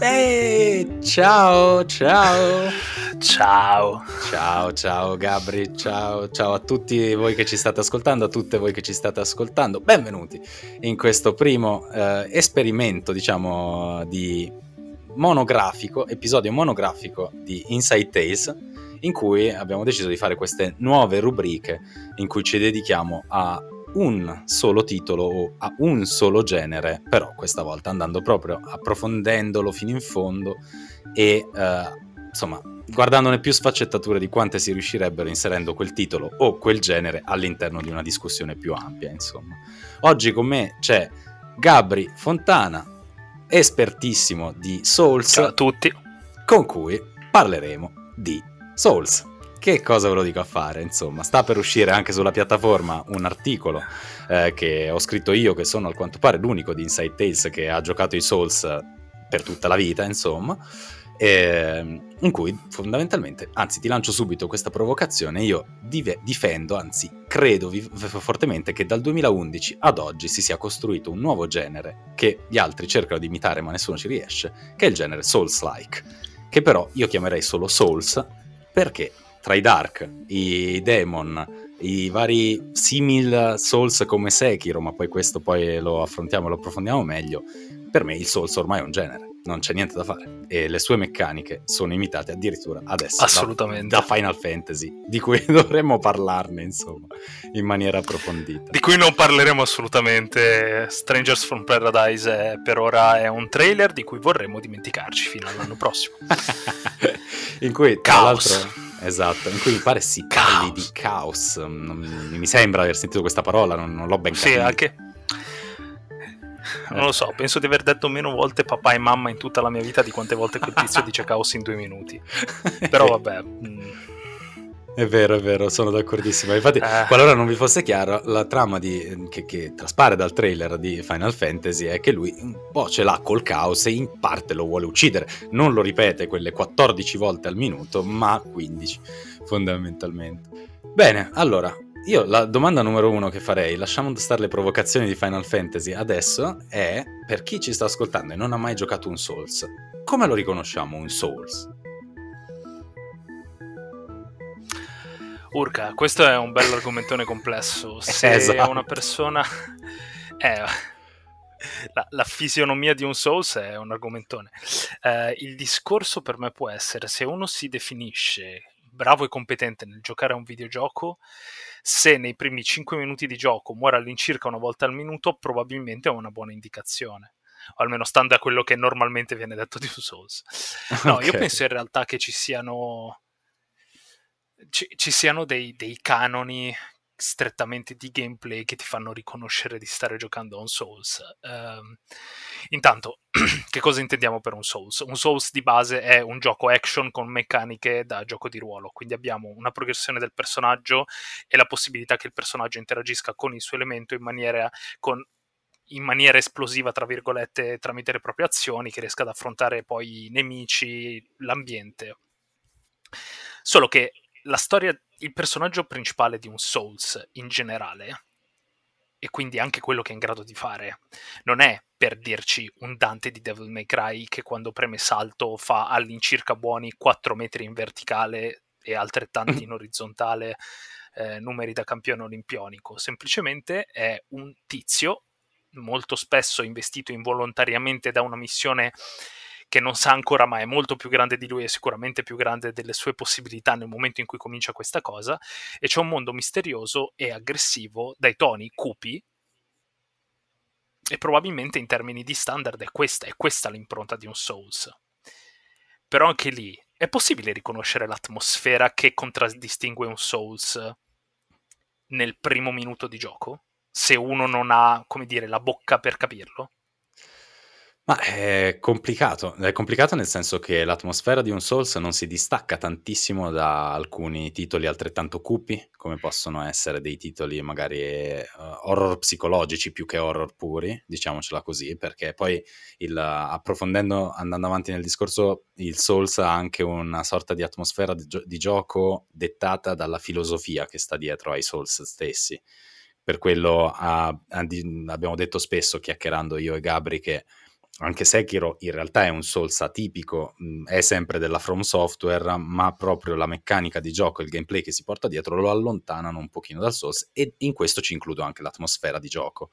Ehi, ciao, ciao. Ciao. Ciao, ciao Gabri, ciao, ciao a tutti voi che ci state ascoltando, a tutte voi che ci state ascoltando. Benvenuti in questo primo eh, esperimento, diciamo, di monografico, episodio monografico di Inside Tales, in cui abbiamo deciso di fare queste nuove rubriche in cui ci dedichiamo a un solo titolo o a un solo genere, però questa volta andando proprio approfondendolo fino in fondo e eh, insomma guardandone più sfaccettature di quante si riuscirebbero inserendo quel titolo o quel genere all'interno di una discussione più ampia, insomma. Oggi con me c'è Gabri Fontana, espertissimo di Souls. Ciao a tutti. Con cui parleremo di Souls. Che cosa ve lo dico a fare? Insomma, sta per uscire anche sulla piattaforma un articolo eh, che ho scritto io, che sono al quanto pare l'unico di Inside Tales che ha giocato i Souls per tutta la vita, insomma, eh, in cui fondamentalmente, anzi ti lancio subito questa provocazione, io dive- difendo, anzi credo vi- fortemente che dal 2011 ad oggi si sia costruito un nuovo genere che gli altri cercano di imitare ma nessuno ci riesce, che è il genere Souls-like, che però io chiamerei solo Souls perché tra i Dark, i Demon, i vari simil Souls come Sekiro, ma poi questo poi lo affrontiamo e lo approfondiamo meglio, per me il Souls ormai è un genere, non c'è niente da fare e le sue meccaniche sono imitate addirittura adesso Assolutamente. Da, da Final Fantasy, di cui dovremmo parlarne insomma in maniera approfondita. Di cui non parleremo assolutamente, Strangers from Paradise è, per ora è un trailer di cui vorremmo dimenticarci fino all'anno prossimo. in cui tra Caos. l'altro Esatto, in cui mi pare si parli di caos. Non, mi sembra aver sentito questa parola, non, non l'ho ben capito. Sì, anche. Non lo so, penso di aver detto meno volte papà e mamma in tutta la mia vita di quante volte quel tizio dice caos in due minuti. Però vabbè. mm, È vero, è vero, sono d'accordissimo. Infatti, Eh. qualora non vi fosse chiaro, la trama di- che, che traspare dal trailer di Final Fantasy è che lui un po' ce l'ha col caos e in parte lo vuole uccidere. Non lo ripete quelle 14 volte al minuto, ma 15 fondamentalmente. Bene, allora, io la domanda numero uno che farei, lasciamo stare le provocazioni di Final Fantasy adesso, è per chi ci sta ascoltando e non ha mai giocato un Souls, come lo riconosciamo un Souls? Urca, questo è un bell'argomentone complesso. Se Esatto. una persona. Eh, la, la fisionomia di un Souls è un argomentone. Eh, il discorso per me può essere se uno si definisce bravo e competente nel giocare a un videogioco, se nei primi 5 minuti di gioco muore all'incirca una volta al minuto, probabilmente è una buona indicazione. O almeno stando a quello che normalmente viene detto di un Souls. No, io Ok. penso in realtà che ci siano ci, ci siano dei, dei canoni strettamente di gameplay che ti fanno riconoscere di stare giocando a un Souls. Ehm, intanto, che cosa intendiamo per un Souls? Un Souls di base è un gioco action con meccaniche da gioco di ruolo, quindi abbiamo una progressione del personaggio e la possibilità che il personaggio interagisca con il suo elemento in maniera, con- in maniera esplosiva, tra virgolette, tramite le proprie azioni, che riesca ad affrontare poi i nemici, l'ambiente. Solo che la storia, il personaggio principale di un Souls in generale, e quindi anche quello che è in grado di fare, non è per dirci un Dante di Devil May Cry che quando preme salto fa all'incirca buoni 4 metri in verticale e altrettanti in orizzontale eh, numeri da campione olimpionico. Semplicemente è un tizio, molto spesso investito involontariamente da una missione che non sa ancora ma è molto più grande di lui e sicuramente più grande delle sue possibilità nel momento in cui comincia questa cosa e c'è un mondo misterioso e aggressivo dai toni cupi e probabilmente in termini di standard è questa, è questa l'impronta di un Souls. Però anche lì è possibile riconoscere l'atmosfera che contraddistingue un Souls nel primo minuto di gioco? Se uno non ha, come dire, la bocca per capirlo? Ma è complicato, è complicato nel senso che l'atmosfera di un Souls non si distacca tantissimo da alcuni titoli altrettanto cupi, come possono essere dei titoli magari eh, horror psicologici più che horror puri, diciamocela così, perché poi il, approfondendo, andando avanti nel discorso, il Souls ha anche una sorta di atmosfera di, gio- di gioco dettata dalla filosofia che sta dietro ai Souls stessi. Per quello ha- ha di- abbiamo detto spesso, chiacchierando io e Gabri, che anche Sekiro in realtà è un Souls atipico, è sempre della From Software, ma proprio la meccanica di gioco il gameplay che si porta dietro lo allontanano un pochino dal Souls e in questo ci includo anche l'atmosfera di gioco.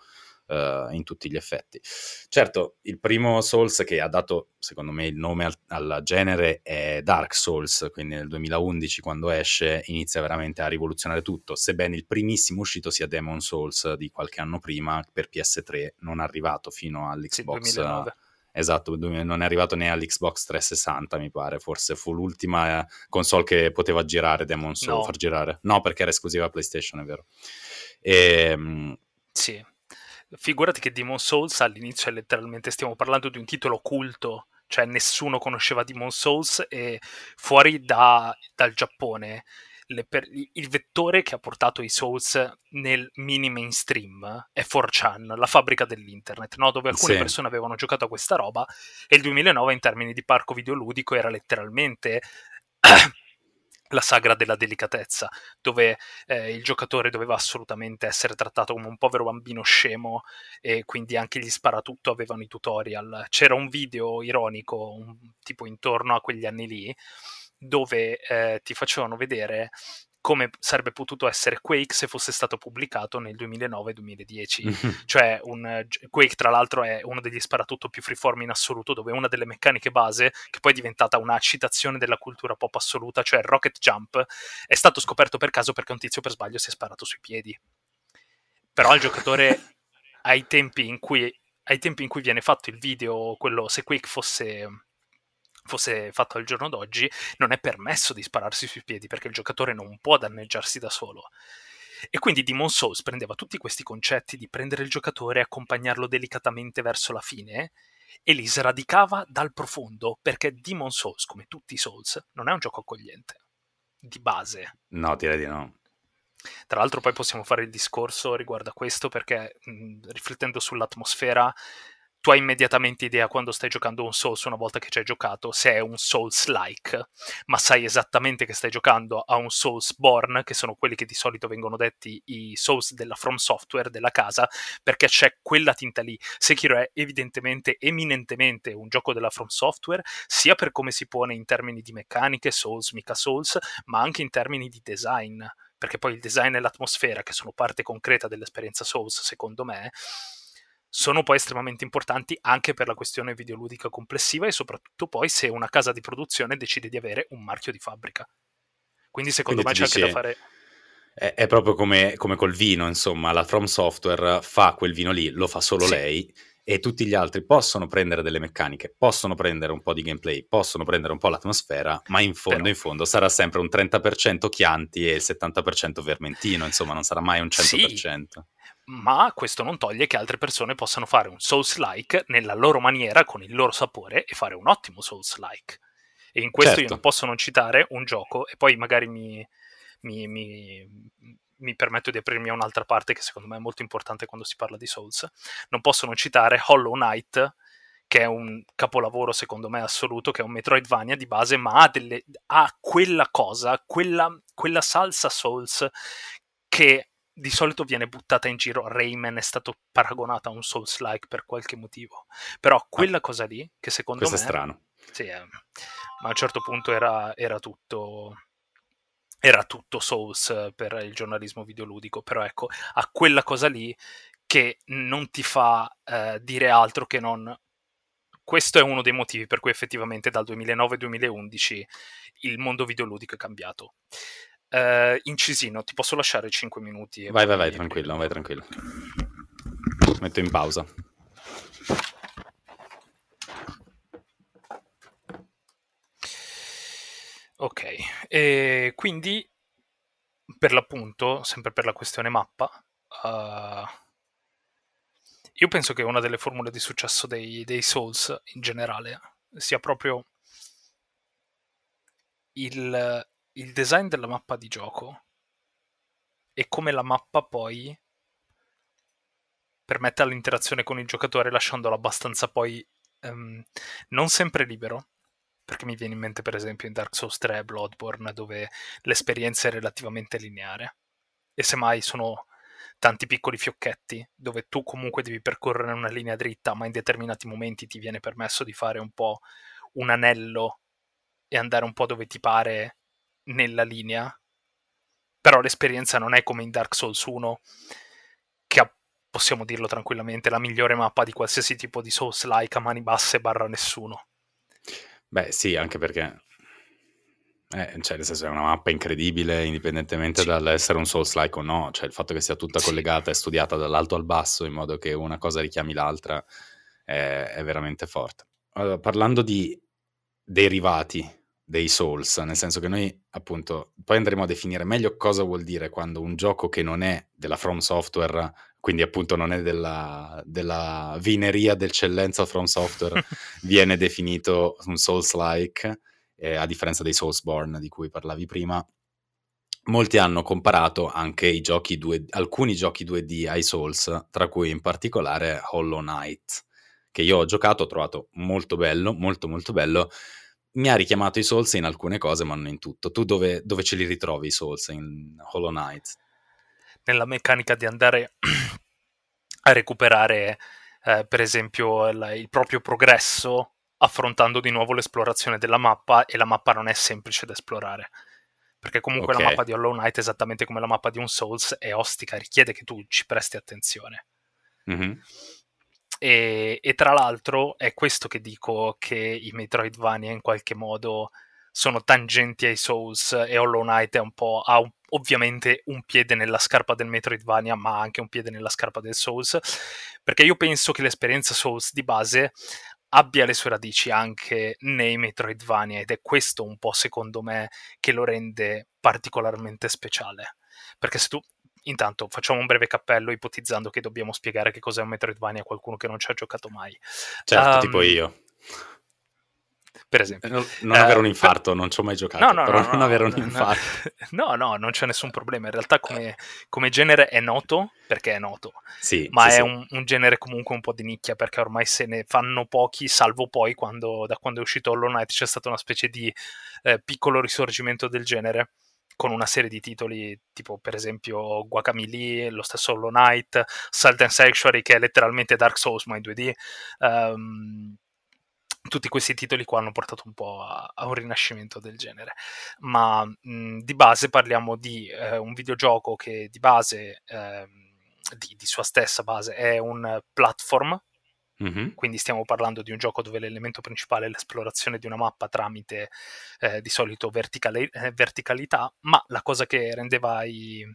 Uh, in tutti gli effetti. Certo, il primo Souls che ha dato, secondo me, il nome al, al, genere è Dark Souls, quindi nel 2011 quando esce inizia veramente a rivoluzionare tutto, sebbene il primissimo uscito sia Demon Souls di qualche anno prima per PS3, non arrivato fino all'Xbox. Sì, 2009. Esatto, non è arrivato né all'Xbox 360, mi pare. Forse fu l'ultima eh, console che poteva girare Demon Souls. No. Far girare. No, perché era esclusiva PlayStation, è vero. E, ehm, sì figurati che Demon Souls all'inizio è letteralmente, stiamo parlando di un titolo occulto, cioè nessuno conosceva Demon Souls e fuori da, dal Giappone per, il vettore che ha portato i Souls nel mini mainstream è 4chan, la fabbrica dell'internet, no? dove alcune sì. persone avevano giocato a questa roba e il 2009 in termini di parco videoludico era letteralmente la sagra della delicatezza, dove eh, il giocatore doveva assolutamente essere trattato come un povero bambino scemo e quindi anche gli sparatutto avevano i tutorial. C'era un video ironico, un, tipo intorno a quegli anni lì, dove eh, ti facevano vedere come sarebbe potuto essere Quake se fosse stato pubblicato nel 2009-2010. Mm-hmm. Cioè, un, Quake, tra l'altro, è uno degli sparatutto più freeform in assoluto, dove una delle meccaniche base, che poi è diventata una citazione della cultura pop assoluta, cioè il rocket jump, è stato scoperto per caso perché un tizio per sbaglio si è sparato sui piedi. Però il giocatore, ai tempi in cui, ai tempi in cui viene fatto il video, quello se Quake fosse fosse fatto al giorno d'oggi, non è permesso di spararsi sui piedi perché il giocatore non può danneggiarsi da solo. E quindi Demon Souls prendeva tutti questi concetti di prendere il giocatore e accompagnarlo delicatamente verso la fine e li sradicava dal profondo perché Demon Souls, come tutti i Souls, non è un gioco accogliente di base. No, direi di no. Tra l'altro poi possiamo fare il discorso riguardo a questo perché mh, riflettendo sull'atmosfera tu hai immediatamente idea quando stai giocando un Souls una volta che ci hai giocato se è un Souls-like, ma sai esattamente che stai giocando a un Souls-born, che sono quelli che di solito vengono detti i Souls della From Software, della casa, perché c'è quella tinta lì. Sekiro è evidentemente, eminentemente un gioco della From Software, sia per come si pone in termini di meccaniche, Souls, mica Souls, ma anche in termini di design, perché poi il design e l'atmosfera, che sono parte concreta dell'esperienza Souls, secondo me, sono poi estremamente importanti anche per la questione videoludica complessiva e soprattutto poi se una casa di produzione decide di avere un marchio di fabbrica. Quindi secondo Quindi me c'è anche da fare... È, è proprio come, come, col vino, insomma, la From Software fa quel vino lì, lo fa solo sì. lei e tutti gli altri possono prendere delle meccaniche, possono prendere un po' di gameplay, possono prendere un po' l'atmosfera, ma in fondo, Però... in fondo sarà sempre un 30% Chianti e il 70% Vermentino, insomma, non sarà mai un 100%. Sì, ma questo non toglie che altre persone possano fare un Souls-like nella loro maniera, con il loro sapore, e fare un ottimo Souls-like. E in questo certo. io non posso non citare un gioco, e poi magari mi, mi, mi, mi, permetto di aprirmi a un'altra parte che secondo me è molto importante quando si parla di Souls. Non posso non citare Hollow Knight, che è un capolavoro secondo me assoluto, che è un Metroidvania di base, ma ha, delle, ha quella cosa, quella, quella salsa Souls che di solito viene buttata in giro. Rayman è stato paragonato a un Souls-like per qualche motivo. Però quella ah, cosa lì, che secondo me... è strano. Sì, eh, ma a un certo punto era, era tutto era tutto Souls per il giornalismo videoludico, però ecco, a quella cosa lì che non ti fa eh, dire altro che non questo è uno dei motivi per cui effettivamente dal 2009-2011 il mondo videoludico è cambiato. Uh, incisino, ti posso lasciare 5 minuti? Vai, vai, vai, tranquillo, vai, tranquillo. Metto in pausa. Ok, e quindi per l'appunto, sempre per la questione mappa, uh, io penso che una delle formule di successo dei, dei Souls in generale sia proprio il il design della mappa di gioco e come la mappa poi permette l'interazione con il giocatore lasciandolo abbastanza poi um, non sempre libero perché mi viene in mente per esempio in Dark Souls 3 Bloodborne dove l'esperienza è relativamente lineare e semmai sono tanti piccoli fiocchetti dove tu comunque devi percorrere una linea dritta, ma in determinati momenti ti viene permesso di fare un po' un anello e andare un po' dove ti pare nella linea. Però l'esperienza non è come in Dark Souls 1, che ha, possiamo dirlo tranquillamente, la migliore mappa di qualsiasi tipo di Souls-like a mani basse barra nessuno. Beh, sì, anche perché eh, cioè, nel senso è una mappa incredibile, indipendentemente sì. dall'essere un Souls-like o no, cioè il fatto che sia tutta collegata e studiata dall'alto al basso in modo che una cosa richiami l'altra è, è veramente forte. Allora, parlando di derivati dei Souls, nel senso che noi appunto poi andremo a definire meglio cosa vuol dire quando un gioco che non è della From Software, quindi appunto non è della, della vineria d'eccellenza From Software, viene definito un Souls-like eh, a differenza dei Soulsborne di cui parlavi prima. Molti hanno comparato anche i giochi 2, alcuni giochi 2D ai Souls, tra cui in particolare Hollow Knight, che io ho giocato, ho trovato molto bello, molto molto bello. Mi ha richiamato i Souls in alcune cose, ma non in tutto. Tu dove, dove ce li ritrovi i Souls in Hollow Knight? Nella meccanica di andare a recuperare, eh, per esempio, il, il proprio progresso affrontando di nuovo l'esplorazione della mappa e la mappa non è semplice da esplorare. Perché comunque okay. la mappa di Hollow Knight, esattamente come la mappa di un Souls, è ostica, richiede che tu ci presti attenzione. Mm-hmm. E, e, tra l'altro è questo che dico che i Metroidvania in qualche modo sono tangenti ai Souls e Hollow Knight è un po' ha un, ovviamente un piede nella scarpa del Metroidvania ma anche un piede nella scarpa del Souls perché io penso che l'esperienza Souls di base abbia le sue radici anche nei Metroidvania ed è questo un po' secondo me che lo rende particolarmente speciale. Perché se tu intanto facciamo un breve cappello ipotizzando che dobbiamo spiegare che cos'è un Metroidvania a qualcuno che non ci ha giocato mai. Certo, um, tipo io per esempio. Non, non eh, avere un infarto, per... non ci ho mai giocato, no, no, però no, non avere un infarto. No, no, non c'è nessun problema. In realtà come, come genere è noto, perché è noto, sì, ma sì, è. Un, un, genere comunque un po' di nicchia, perché ormai se ne fanno pochi, salvo poi quando, da quando è uscito Hollow Knight c'è stata una specie di eh, piccolo risorgimento del genere con una serie di titoli tipo per esempio Guacamole, lo stesso Hollow Knight, Salt and Sanctuary che è letteralmente Dark Souls ma in 2D, um, ehm, tutti questi titoli qua hanno portato un po' a, a un rinascimento del genere. Ma mh, di base parliamo di eh, un videogioco che di base, eh, di, di, sua stessa base, è un platform. Mm-hmm. Quindi stiamo parlando di un gioco dove l'elemento principale è l'esplorazione di una mappa tramite eh, di solito verticali- eh, verticalità, ma la cosa che rendeva i,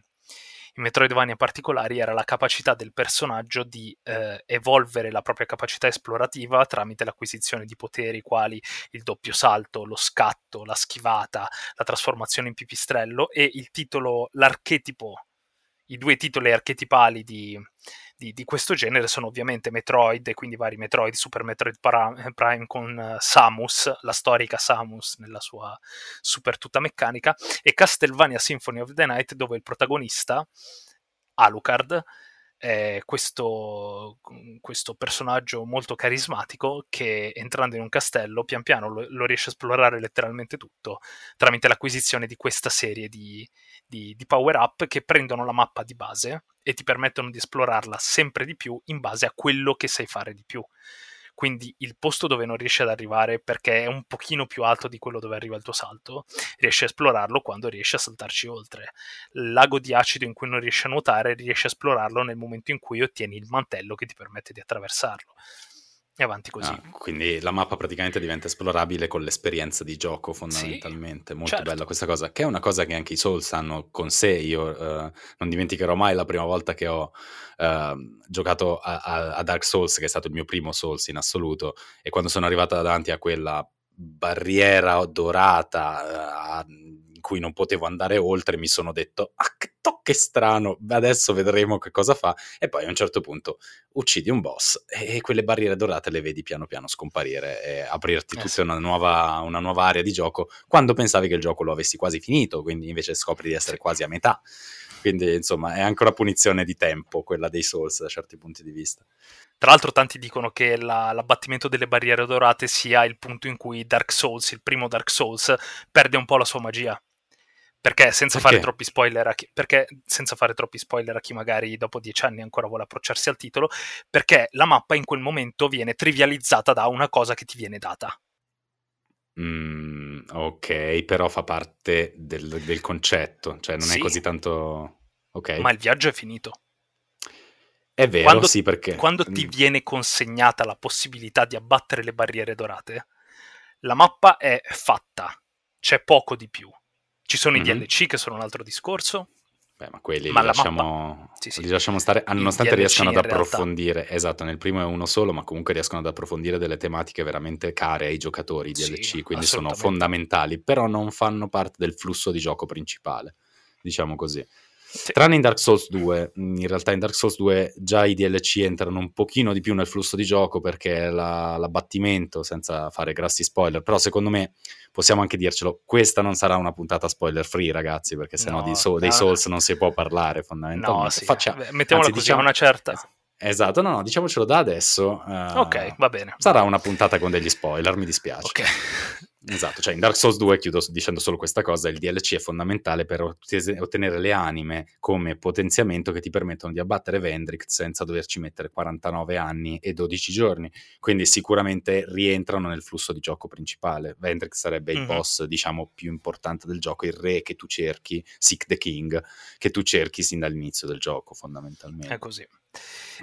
in Metroidvania particolari era la capacità del personaggio di eh, evolvere la propria capacità esplorativa tramite l'acquisizione di poteri quali il doppio salto, lo scatto, la schivata, la trasformazione in pipistrello e il titolo, l'archetipo, i due titoli archetipali di, di, di, questo genere sono ovviamente Metroid e quindi vari Metroid, Super Metroid Prime con uh, Samus, la storica Samus nella sua super tutta meccanica, e Castlevania Symphony of the Night dove il protagonista, Alucard, è questo, questo personaggio molto carismatico che entrando in un castello pian piano lo, lo riesce a esplorare letteralmente tutto tramite l'acquisizione di questa serie di, di, di power up che prendono la mappa di base e ti permettono di esplorarla sempre di più in base a quello che sai fare di più. Quindi il posto dove non riesci ad arrivare perché è un pochino più alto di quello dove arriva il tuo salto, riesci a esplorarlo quando riesci a saltarci oltre. Il lago di acido in cui non riesci a nuotare, riesci a esplorarlo nel momento in cui ottieni il mantello che ti permette di attraversarlo e avanti così. Ah, quindi la mappa praticamente diventa esplorabile con l'esperienza di gioco fondamentalmente, sì, molto certo. bella questa cosa, che è una cosa che anche i Souls hanno con sé, io uh, non dimenticherò mai la prima volta che ho uh, giocato a, a, a, Dark Souls, che è stato il mio primo Souls in assoluto, e quando sono arrivato davanti a quella barriera dorata uh, cui non potevo andare oltre, mi sono detto, ah che strano, adesso vedremo che cosa fa. E poi a un certo punto uccidi un boss e quelle barriere dorate le vedi piano piano scomparire e aprirti eh tutta sì. una, nuova, una nuova area di gioco quando pensavi che il gioco lo avessi quasi finito, quindi invece scopri di essere quasi a metà. Quindi, insomma, è anche una punizione di tempo quella dei Souls da certi punti di vista. Tra l'altro, tanti dicono che la, l'abbattimento delle barriere dorate sia il punto in cui Dark Souls, il primo Dark Souls, perde un po' la sua magia Perché senza, perché? Fare troppi spoiler a chi, perché senza fare troppi spoiler a chi magari dopo dieci anni ancora vuole approcciarsi al titolo, perché la mappa in quel momento viene trivializzata da una cosa che ti viene data. Mm, ok, però fa parte del, del concetto, cioè non sì. è così tanto... Ok. Ma il viaggio è finito. È vero, quando, sì, perché... Quando ti mm. viene consegnata la possibilità di abbattere le barriere dorate, la mappa è fatta, c'è poco di più. Ci sono mm-hmm. i DLC che sono un altro discorso. Beh, ma quelli ma li, lasciamo, sì, sì. li, lasciamo, stare, nonostante riescano ad approfondire. Realtà. Esatto, nel primo è uno solo, ma comunque riescono ad approfondire delle tematiche veramente care ai giocatori i DLC, sì, quindi sono fondamentali, però non fanno parte del flusso di gioco principale, diciamo così. Sì. Tranne in Dark Souls 2, in realtà in Dark Souls 2 già i DLC entrano un pochino di più nel flusso di gioco perché la, l'abbattimento, senza fare grassi spoiler, però secondo me possiamo anche dircelo, questa non sarà una puntata spoiler free ragazzi, perché sennò no, so- dei Souls non si può parlare fondamentalmente. No, sì. Facciamo, Mettiamola anzi, così, diciamo, una certa... Esatto, no, no, diciamocelo da adesso. Uh, ok, va bene. Sarà una puntata con degli spoiler, mi dispiace. Ok. Esatto, cioè in Dark Souls 2, chiudo dicendo solo questa cosa, il DLC è fondamentale per ottenere le anime come potenziamento che ti permettono di abbattere Vendrick senza doverci mettere 49 anni e 12 giorni, quindi sicuramente rientrano nel flusso di gioco principale. Vendrick sarebbe mm-hmm. il boss, diciamo, più importante del gioco, il re che tu cerchi, Seek the King, che tu cerchi sin dall'inizio del gioco fondamentalmente. È così.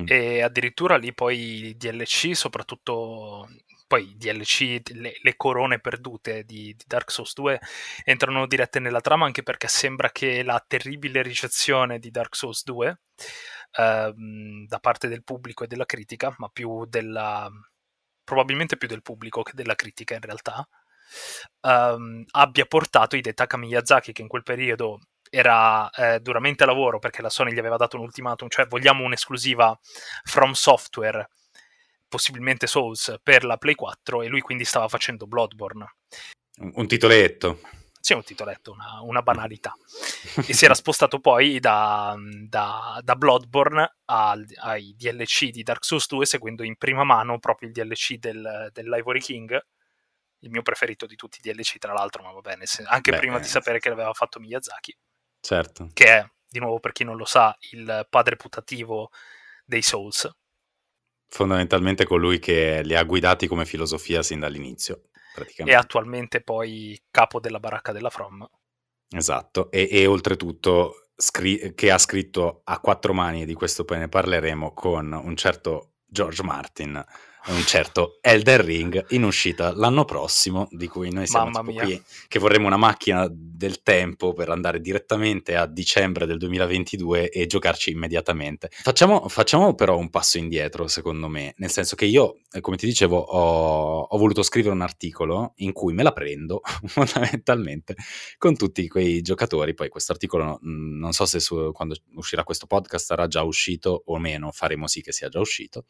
Mm. E addirittura lì poi i DLC, soprattutto poi i DLC, le, le, corone perdute di, di, Dark Souls 2 entrano dirette nella trama anche perché sembra che la terribile ricezione di Dark Souls 2 ehm, da parte del pubblico e della critica, ma più della probabilmente più del pubblico che della critica in realtà, ehm, abbia portato Hidetaka Miyazaki che in quel periodo era eh, duramente a lavoro perché la Sony gli aveva dato un ultimatum, cioè vogliamo un'esclusiva from software possibilmente Souls per la Play 4 e lui quindi stava facendo Bloodborne. Un titoletto. Sì, un titoletto, una, una banalità. e si era spostato poi da, da, da Bloodborne al, ai DLC di Dark Souls 2 seguendo in prima mano proprio il DLC del, dell'Ivory King, il mio preferito di tutti i DLC tra l'altro, ma va bene, anche Beh, prima di sapere che l'aveva fatto Miyazaki. Certo. Che è, di nuovo per chi non lo sa, il padre putativo dei Souls Fondamentalmente colui che li ha guidati come filosofia sin dall'inizio. E attualmente poi capo della baracca della From. Esatto, e, e oltretutto scri- che ha scritto a quattro mani, e di questo poi ne parleremo, con un certo George Martin, un certo Elder Ring in uscita l'anno prossimo, di cui noi siamo qui, che vorremmo una macchina del tempo per andare direttamente a dicembre del 2022 e giocarci immediatamente. Facciamo, facciamo però un passo indietro, secondo me, nel senso che io, come ti dicevo, ho, ho voluto scrivere un articolo in cui me la prendo fondamentalmente con tutti quei giocatori. Poi questo articolo non so se su, quando uscirà questo podcast sarà già uscito o meno, faremo sì che sia già uscito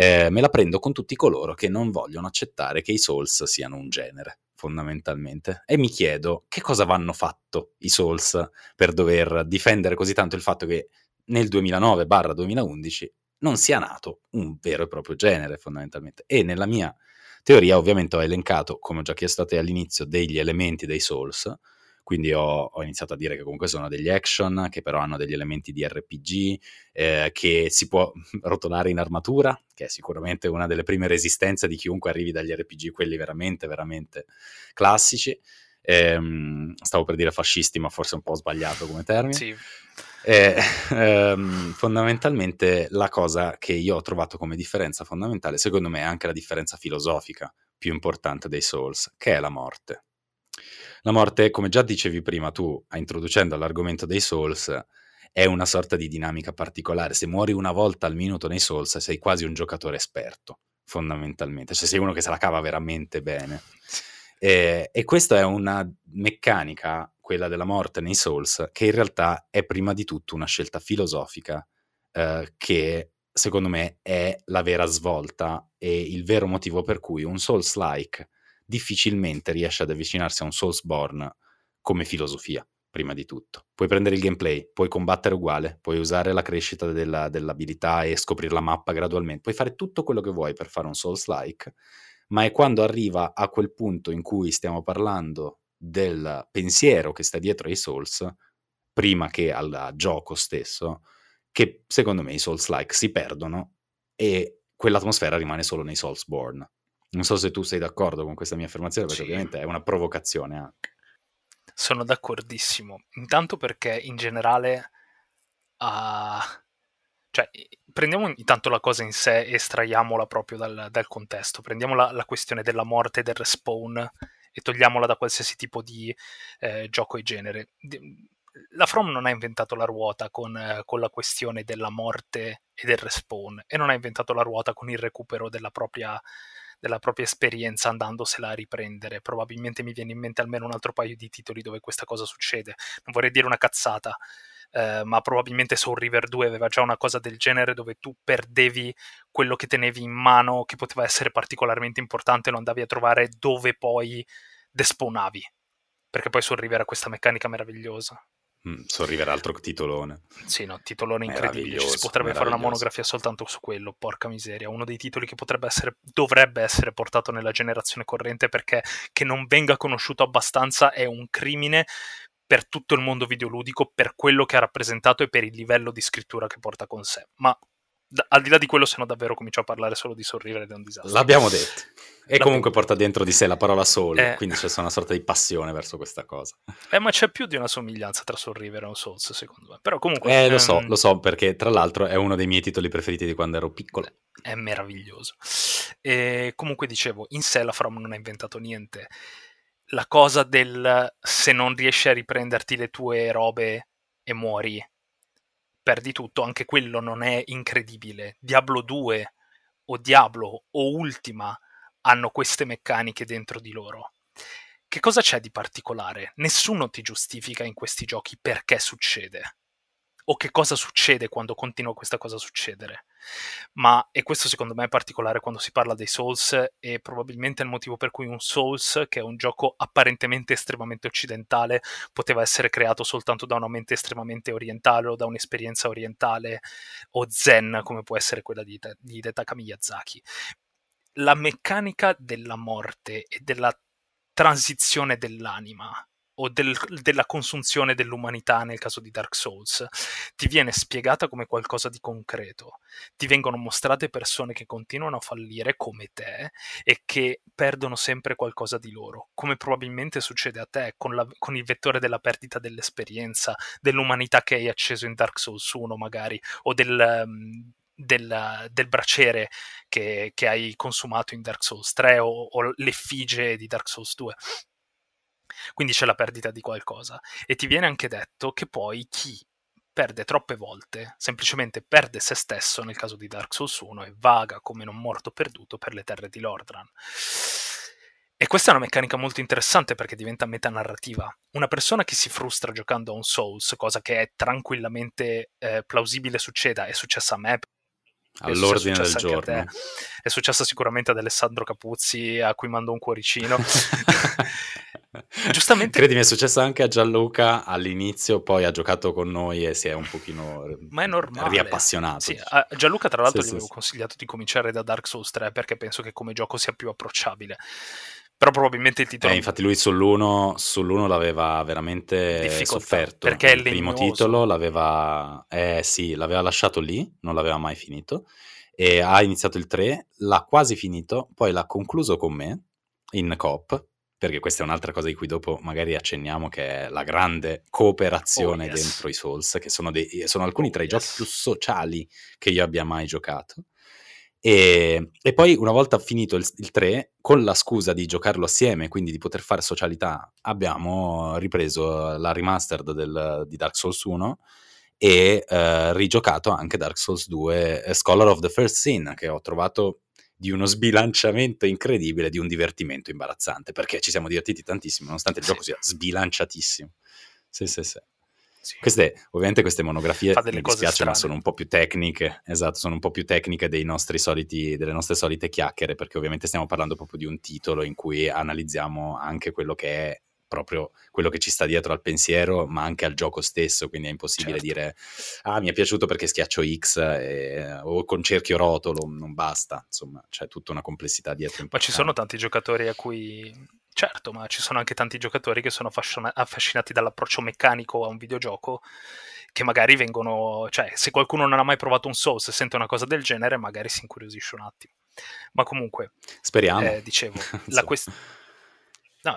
eh, me la prendo con tutti coloro che non vogliono accettare che i Souls siano un genere, fondamentalmente. E mi chiedo che cosa vanno fatto i Souls per dover difendere così tanto il fatto che nel 2009-2011 non sia nato un vero e proprio genere, fondamentalmente. E nella mia teoria, ovviamente, ho elencato, come ho già chiesto a te all'inizio, degli elementi dei Souls quindi ho, ho, iniziato a dire che comunque sono degli action, che però hanno degli elementi di RPG, eh, che si può rotolare in armatura, che è sicuramente una delle prime resistenze di chiunque arrivi dagli RPG, quelli veramente, veramente classici. Eh, stavo per dire fascisti, ma forse un po' sbagliato come termine. Sì. Eh, ehm, fondamentalmente la cosa che io ho trovato come differenza fondamentale, secondo me, è anche la differenza filosofica più importante dei Souls, che è la morte. La morte, come già dicevi prima tu, introducendo l'argomento dei Souls, è una sorta di dinamica particolare. Se muori una volta al minuto nei Souls, sei quasi un giocatore esperto, fondamentalmente. Cioè sei uno che se la cava veramente bene. E, e questa è una meccanica, quella della morte nei Souls, che in realtà è prima di tutto una scelta filosofica eh, che secondo me è la vera svolta e il vero motivo per cui un Souls-like difficilmente riesce ad avvicinarsi a un Soulsborne come filosofia, prima di tutto. Puoi prendere il gameplay, puoi combattere uguale, puoi usare la crescita della, dell'abilità e scoprire la mappa gradualmente, puoi fare tutto quello che vuoi per fare un Souls-like, ma è quando arriva a quel punto in cui stiamo parlando del pensiero che sta dietro ai Souls, prima che al gioco stesso, che secondo me i Souls-like si perdono e quell'atmosfera rimane solo nei Soulsborne. Non so se tu sei d'accordo con questa mia affermazione, perché sì. ovviamente è una provocazione anche. Sono d'accordissimo. Intanto perché in generale... Uh, cioè, prendiamo intanto la cosa in sé e estraiamola proprio dal, dal contesto. Prendiamo la, la, questione della morte e del respawn e togliamola da qualsiasi tipo di eh, gioco e genere. La From non ha inventato la ruota con, eh, con, la questione della morte e del respawn e non ha inventato la ruota con il recupero della propria, della propria esperienza andandosela a riprendere. Probabilmente mi viene in mente almeno un altro paio di titoli dove questa cosa succede. Non vorrei dire una cazzata, eh, ma probabilmente Soul River 2 aveva già una cosa del genere dove tu perdevi quello che tenevi in mano, che poteva essere particolarmente importante, lo andavi a trovare dove poi despawnavi. Perché poi Soul River ha questa meccanica meravigliosa. Mm, Soul River altro titolone. Sì, no, titolone incredibile. Si potrebbe fare una monografia soltanto su quello, porca miseria. Uno dei titoli che potrebbe essere, dovrebbe essere portato nella generazione corrente perché che non venga conosciuto abbastanza è un crimine per tutto il mondo videoludico, per quello che ha rappresentato e per il livello di scrittura che porta con sé. Ma da, al di là di quello, se no davvero comincio a parlare solo di sorridere ed è un disastro. L'abbiamo detto. E L'abbiamo... comunque porta dentro di sé la parola soul, eh... quindi c'è una sorta di passione verso questa cosa. Eh, ma c'è più di una somiglianza tra sorridere e un Souls, secondo me. Però comunque... Eh, ehm... lo so, lo so, perché tra l'altro è uno dei miei titoli preferiti di quando ero piccolo. È meraviglioso. E comunque dicevo, in sé la From non ha inventato niente la cosa del se non riesci a riprenderti le tue robe e muori, perdi tutto, anche quello non è incredibile. Diablo 2 o Diablo o Ultima hanno queste meccaniche dentro di loro. Che cosa c'è di particolare? Nessuno ti giustifica in questi giochi perché succede o che cosa succede quando continua questa cosa a succedere. Ma, e questo secondo me è particolare quando si parla dei Souls, e probabilmente il motivo per cui un Souls, che è un gioco apparentemente estremamente occidentale, poteva essere creato soltanto da una mente estremamente orientale o da un'esperienza orientale o zen, come può essere quella di, di Hidetaka Miyazaki. La meccanica della morte e della transizione dell'anima o del, della consunzione dell'umanità nel caso di Dark Souls, ti viene spiegata come qualcosa di concreto. Ti vengono mostrate persone che continuano a fallire come te e che perdono sempre qualcosa di loro, come probabilmente succede a te con, la, con il vettore della perdita dell'esperienza, dell'umanità che hai acceso in Dark Souls 1 magari, o del... Um, del, del, braciere che, che, hai consumato in Dark Souls 3 o, o l'effigie di Dark Souls 2 quindi c'è la perdita di qualcosa. E ti viene anche detto che poi chi perde troppe volte, semplicemente perde se stesso nel caso di Dark Souls 1 e vaga come non morto perduto per le terre di Lordran. E questa è una meccanica molto interessante perché diventa metanarrativa. Una persona che si frustra giocando a un Souls, cosa che è tranquillamente eh, plausibile succeda, è successa a me all'ordine del giorno. È successa sicuramente ad Alessandro Capuzzi, a cui mando un cuoricino. Giustamente. Credimi, è successo anche a Gianluca all'inizio, poi ha giocato con noi e si è un pochino Ma è normale. riappassionato. Sì, a Gianluca, tra l'altro, sì, gli avevo sì, consigliato di cominciare da Dark Souls 3 perché penso che come gioco sia più approcciabile. Però probabilmente il titolo. Eh, infatti, lui sull'1, sull'1 l'aveva veramente sofferto. Perché il primo titolo l'aveva. Eh sì, l'aveva lasciato lì, non l'aveva mai finito. E ha iniziato il 3, l'ha quasi finito, poi l'ha concluso con me in coop perché questa è un'altra cosa di cui dopo magari accenniamo, che è la grande cooperazione oh, yes. dentro i Souls, che sono, dei, sono alcuni oh, tra i yes. giochi più sociali che io abbia mai giocato. E, e poi una volta finito il, il, 3, con la scusa di giocarlo assieme, quindi di poter fare socialità, abbiamo ripreso la remastered del, di Dark Souls 1 e eh, rigiocato anche Dark Souls 2 eh, Scholar of the First Sin, che ho trovato di uno sbilanciamento incredibile, di un divertimento imbarazzante, perché ci siamo divertiti tantissimo, nonostante il gioco sia sbilanciatissimo. Sì, sì, sì. Sì. Queste, ovviamente queste monografie mi dispiace, ma sono un po' più tecniche, esatto, sono un po' più tecniche dei nostri soliti, delle nostre solite chiacchiere, perché ovviamente stiamo parlando proprio di un titolo in cui analizziamo anche quello che è proprio quello che ci sta dietro al pensiero, ma anche al gioco stesso, quindi è impossibile certo. dire ah mi è piaciuto perché schiaccio X e, o con cerchio rotolo, non basta, insomma c'è tutta una complessità dietro. Ma ci sono tanti giocatori a cui Certo, ma ci sono anche tanti giocatori che sono affascinati dall'approccio meccanico a un videogioco che magari vengono, cioè se qualcuno non ha mai provato un Souls e sente una cosa del genere, magari si incuriosisce un attimo. Ma comunque, speriamo. Eh, dicevo, la questione... No,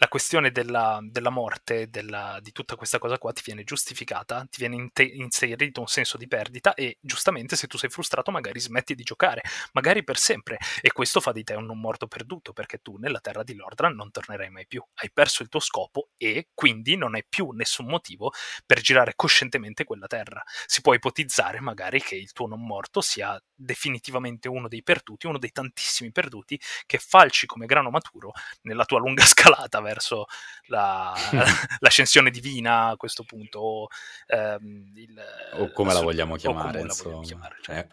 la questione della, della morte, della, di tutta questa cosa qua ti viene giustificata, ti viene inte- inserito un senso di perdita e giustamente se tu sei frustrato magari smetti di giocare, magari per sempre. E questo fa di te un non morto perduto perché tu nella terra di Lordran non tornerai mai più, hai perso il tuo scopo e quindi non hai più nessun motivo per girare coscientemente quella terra. Si può ipotizzare magari che il tuo non morto sia definitivamente uno dei perduti, uno dei tantissimi perduti che falci come grano maturo nella tua lunga scalata verso la, l'ascensione divina a questo punto. O, ehm, il, o come la vogliamo chiamare. La vogliamo chiamare cioè.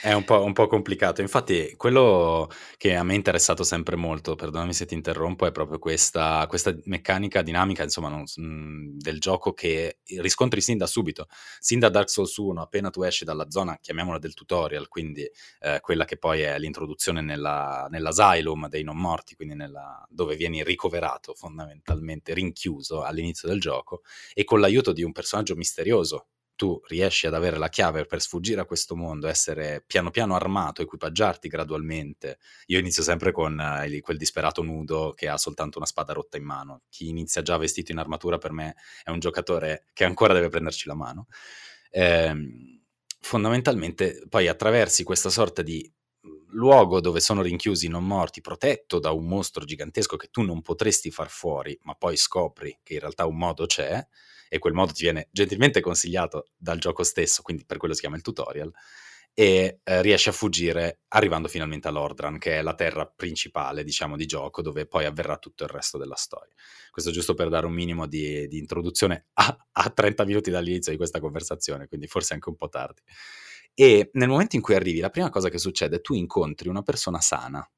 È un po', un po', complicato. Infatti, quello che a me è interessato sempre molto, perdonami se ti interrompo, è proprio questa, questa meccanica dinamica, insomma, non, mh, del gioco che riscontri sin da subito. Sin da Dark Souls 1, appena tu esci dalla zona, chiamiamola del tutorial, quindi eh, quella che poi è l'introduzione nella, nell'asylum dei non morti, quindi nella, dove vieni ricoverato fondamentalmente, rinchiuso all'inizio del gioco, e con l'aiuto di un personaggio misterioso tu riesci ad avere la chiave per sfuggire a questo mondo, essere piano piano armato, equipaggiarti gradualmente. Io inizio sempre con eh, quel disperato nudo che ha soltanto una spada rotta in mano. Chi inizia già vestito in armatura per me è un giocatore che ancora deve prenderci la mano. Eh, fondamentalmente poi attraversi questa sorta di mhmm, luogo dove sono rinchiusi i non morti, protetto da un mostro gigantesco che tu non potresti far fuori, ma poi scopri che in realtà un modo c'è e quel modo ti viene gentilmente consigliato dal gioco stesso, quindi per quello si chiama il tutorial, e eh, riesci a fuggire arrivando finalmente a Lordran, che è la terra principale, diciamo, di gioco, dove poi avverrà tutto il resto della storia. Questo giusto per dare un minimo di, di introduzione a, a 30 minuti dall'inizio di questa conversazione, quindi forse anche un po' tardi. E nel momento in cui arrivi, la prima cosa che succede è tu incontri una persona sana,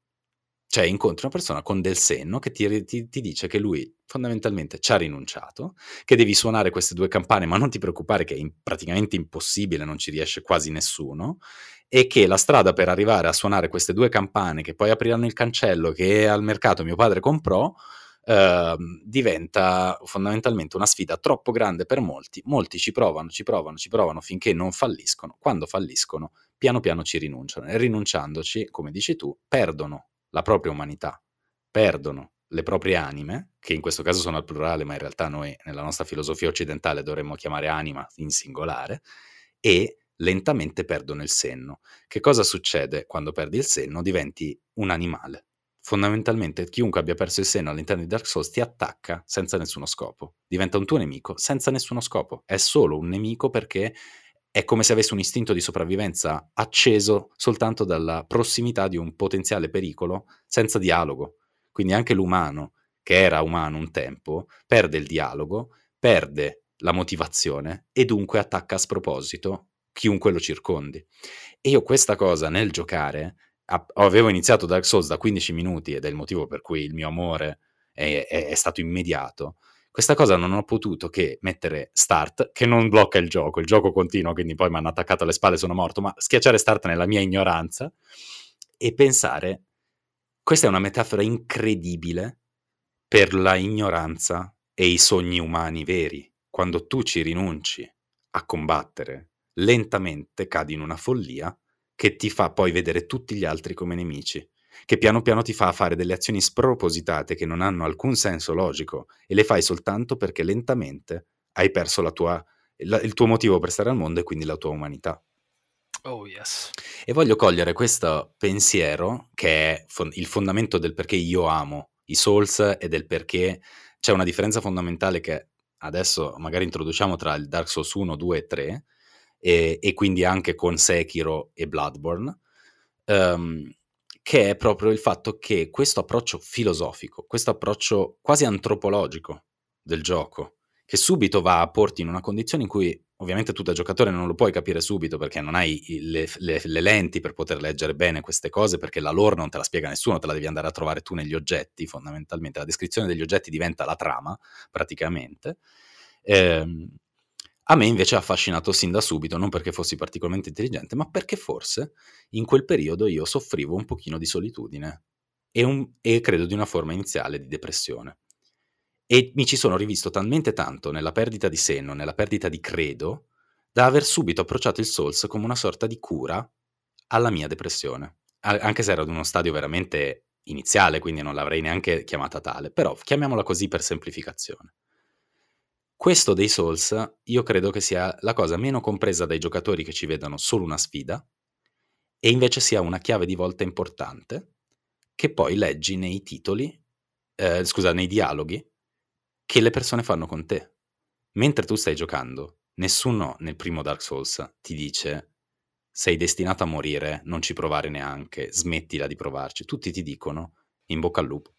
cioè incontri una persona con del senno che ti, ti, ti, dice che lui fondamentalmente ci ha rinunciato, che devi suonare queste due campane, ma non ti preoccupare che è in, praticamente impossibile, non ci riesce quasi nessuno, e che la strada per arrivare a suonare queste due campane, che poi apriranno il cancello che al mercato mio padre comprò, eh, diventa fondamentalmente una sfida troppo grande per molti. Molti ci provano, ci provano, ci provano finché non falliscono. Quando falliscono, piano piano ci rinunciano e rinunciandoci, come dici tu, perdono la propria umanità, perdono le proprie anime, che in questo caso sono al plurale, ma in realtà noi nella nostra filosofia occidentale dovremmo chiamare anima in singolare, e lentamente perdono il senno. Che cosa succede quando perdi il senno? Diventi un animale. Fondamentalmente chiunque abbia perso il senno all'interno di Dark Souls ti attacca senza nessuno scopo, diventa un tuo nemico senza nessuno scopo, è solo un nemico perché è come se avesse un istinto di sopravvivenza acceso soltanto dalla prossimità di un potenziale pericolo senza dialogo. Quindi anche l'umano, che era umano un tempo, perde il dialogo, perde la motivazione e dunque attacca a sproposito chiunque lo circondi. E io questa cosa nel giocare, avevo iniziato Dark Souls da 15 minuti ed è il motivo per cui il mio amore è, è, è stato immediato, questa cosa non ho potuto che mettere start, che non blocca il gioco, il gioco continua, quindi poi mi hanno attaccato alle spalle e sono morto, ma schiacciare start nella mia ignoranza e pensare, questa è una metafora incredibile per la ignoranza e i sogni umani veri. Quando tu ci rinunci a combattere, lentamente cadi in una follia che ti fa poi vedere tutti gli altri come nemici che piano piano ti fa fare delle azioni spropositate che non hanno alcun senso logico e le fai soltanto perché lentamente hai perso la tua, la, il tuo motivo per stare al mondo e quindi la tua umanità. Oh yes. E voglio cogliere questo pensiero che è fon- il fondamento del perché io amo i Souls e del perché c'è una differenza fondamentale che adesso magari introduciamo tra il Dark Souls 1, 2 e 3 e, e quindi anche con Sekiro e Bloodborne. Um, che è proprio il fatto che questo approccio filosofico, questo approccio quasi antropologico del gioco, che subito va a porti in una condizione in cui ovviamente tu da giocatore non lo puoi capire subito perché non hai le, le, le, lenti per poter leggere bene queste cose, perché la lore non te la spiega nessuno, te la devi andare a trovare tu negli oggetti, fondamentalmente. La descrizione degli oggetti diventa la trama, praticamente. Ehm, a me invece ha affascinato sin da subito, non perché fossi particolarmente intelligente, ma perché forse in quel periodo io soffrivo un pochino di solitudine. e, un, e credo di una forma iniziale di depressione. E mi ci sono rivisto talmente tanto nella perdita di senno, nella perdita di credo, da aver subito approcciato il Souls come una sorta di cura alla mia depressione. Anche se era ad uno stadio veramente iniziale, quindi non l'avrei neanche chiamata tale, però chiamiamola così per semplificazione. Questo dei Souls io credo che sia la cosa meno compresa dai giocatori che ci vedono solo una sfida e invece sia una chiave di volta importante che poi leggi nei titoli, eh, scusa, nei dialoghi che le persone fanno con te. Mentre tu stai giocando, nessuno nel primo Dark Souls ti dice sei destinato a morire, non ci provare neanche, smettila di provarci. Tutti ti dicono in bocca al lupo.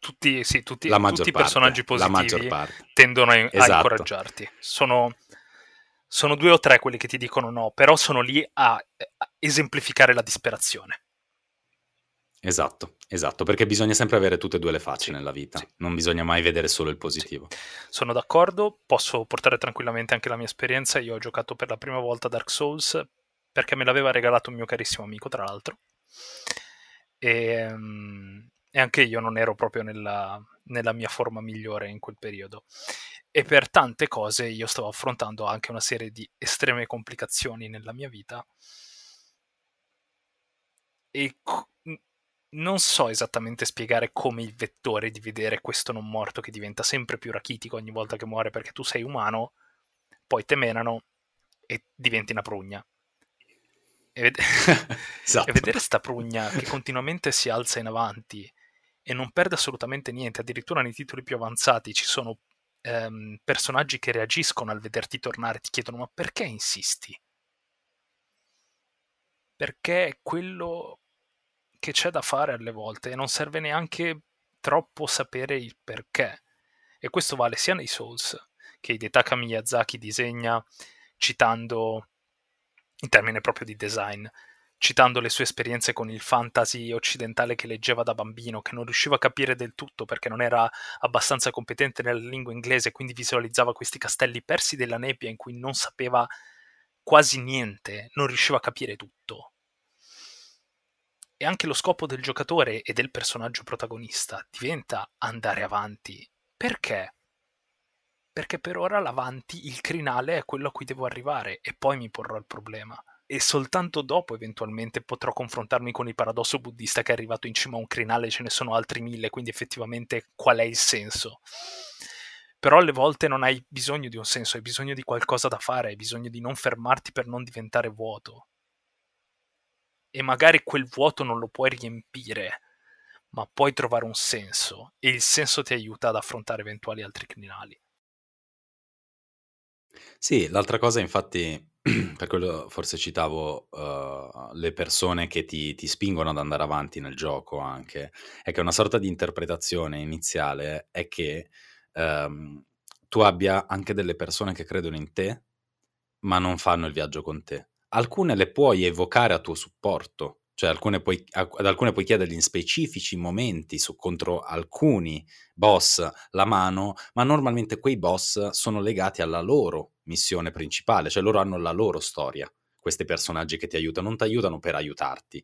Tutti, sì, tutti, tutti i personaggi positivi tendono a, esatto. a incoraggiarti. Sono, sono, due o tre quelli che ti dicono no, però sono lì a, a esemplificare la disperazione. Esatto, esatto, perché bisogna sempre avere tutte e due le facce sì, nella vita, sì. non bisogna mai vedere solo il positivo. Sì. Sono d'accordo, posso portare tranquillamente anche la mia esperienza, io ho giocato per la prima volta Dark Souls perché me l'aveva regalato un mio carissimo amico, tra l'altro, e, um, e anche io non ero proprio nella, nella mia forma migliore in quel periodo. E per tante cose io stavo affrontando anche una serie di estreme complicazioni nella mia vita e non so esattamente spiegare come il vettore di vedere questo non morto che diventa sempre più rachitico ogni volta che muore perché tu sei umano, poi te menano e diventi una prugna. E, ved- esatto. e vedere sta prugna che continuamente si alza in avanti e non perde assolutamente niente, addirittura nei titoli più avanzati ci sono ehm, personaggi che reagiscono al vederti tornare, ti chiedono ma perché insisti? Perché quello che c'è da fare alle volte e non serve neanche troppo sapere il perché. E questo vale sia nei Souls che Hidetaka Miyazaki disegna citando in termine proprio di design, citando le sue esperienze con il fantasy occidentale che leggeva da bambino, che non riusciva a capire del tutto perché non era abbastanza competente nella lingua inglese, quindi visualizzava questi castelli persi della nebbia in cui non sapeva quasi niente, non riusciva a capire tutto e anche lo scopo del giocatore e del personaggio protagonista diventa andare avanti. Perché? Perché per ora l'avanti, il crinale è quello a cui devo arrivare e poi mi porrò il problema. E soltanto dopo eventualmente potrò confrontarmi con il paradosso buddista che è arrivato in cima a un crinale ce ne sono altri mille, quindi effettivamente qual è il senso? Però alle volte non hai bisogno di un senso, hai bisogno di qualcosa da fare, hai bisogno di non fermarti per non diventare vuoto e magari quel vuoto non lo puoi riempire, ma puoi trovare un senso e il senso ti aiuta ad affrontare eventuali altri criminali. Sì, l'altra cosa infatti, per quello forse citavo uh, le persone che ti, ti, spingono ad andare avanti nel gioco anche, è che una sorta di interpretazione iniziale è che um, tu abbia anche delle persone che credono in te, ma non fanno il viaggio con te. Alcune le puoi evocare a tuo supporto, cioè alcune puoi, ad alcune puoi chiedergli in specifici momenti su, contro alcuni boss la mano, ma normalmente quei boss sono legati alla loro missione principale, cioè loro hanno la loro storia, questi personaggi che ti aiutano, non ti aiutano per aiutarti,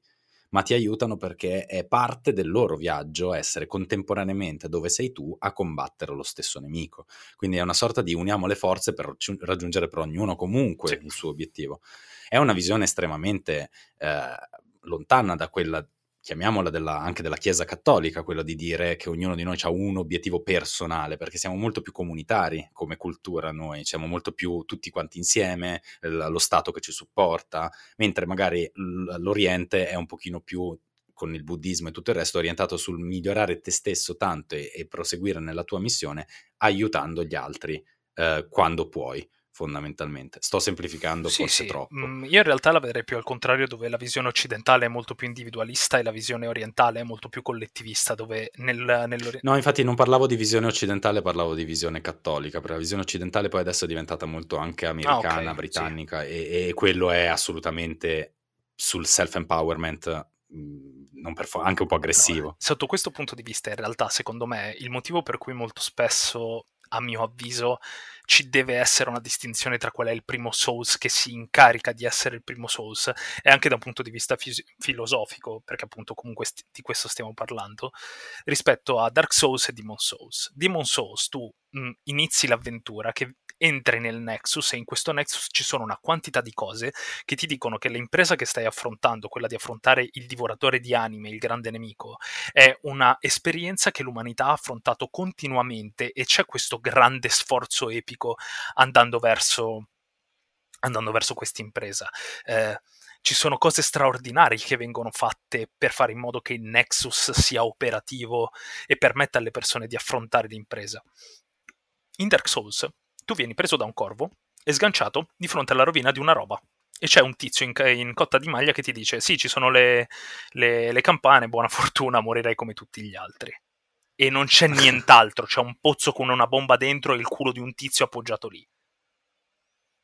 ma ti aiutano perché è parte del loro viaggio essere contemporaneamente dove sei tu a combattere lo stesso nemico. Quindi è una sorta di uniamo le forze per raggiungere per ognuno comunque sì. il suo obiettivo. È una visione estremamente eh, lontana da quella chiamiamola della, anche della Chiesa Cattolica, quella di dire che ognuno di noi ha un obiettivo personale, perché siamo molto più comunitari come cultura noi, siamo molto più tutti quanti insieme, lo Stato che ci supporta, mentre magari l'Oriente è un pochino più con il buddismo e tutto il resto orientato sul migliorare te stesso tanto e, e proseguire nella tua missione aiutando gli altri eh, quando puoi fondamentalmente. Sto semplificando sì, forse sì. troppo. Mm, io in realtà la vedrei più al contrario, dove la visione occidentale è molto più individualista e la visione orientale è molto più collettivista, dove nel, No, infatti non parlavo di visione occidentale, parlavo di visione cattolica, perché la visione occidentale poi adesso è diventata molto anche americana, ah, okay, britannica, sì. e, e, quello è assolutamente sul self-empowerment mm, for- anche un po' aggressivo. No, sotto questo punto di vista, in realtà, secondo me, il motivo per cui molto spesso a mio avviso ci deve essere una distinzione tra qual è il primo Souls che si incarica di essere il primo Souls e anche da un punto di vista fis- filosofico, perché appunto comunque st- di questo stiamo parlando, rispetto a Dark Souls e Demon Souls. Demon Souls tu mh, inizi l'avventura che entri nel Nexus e in questo Nexus ci sono una quantità di cose che ti dicono che l'impresa che stai affrontando, quella di affrontare il divoratore di anime, il grande nemico, è una esperienza che l'umanità ha affrontato continuamente e c'è questo grande sforzo epico andando verso, andando verso questa impresa. Eh, ci sono cose straordinarie che vengono fatte per fare in modo che il Nexus sia operativo e permetta alle persone di affrontare l'impresa. In Dark Souls tu vieni preso da un corvo e sganciato di fronte alla rovina di una roba. E c'è un tizio in, in cotta di maglia che ti dice: Sì, ci sono le, le, le campane, buona fortuna, morirai come tutti gli altri. E non c'è nient'altro, c'è un pozzo con una bomba dentro e il culo di un tizio appoggiato lì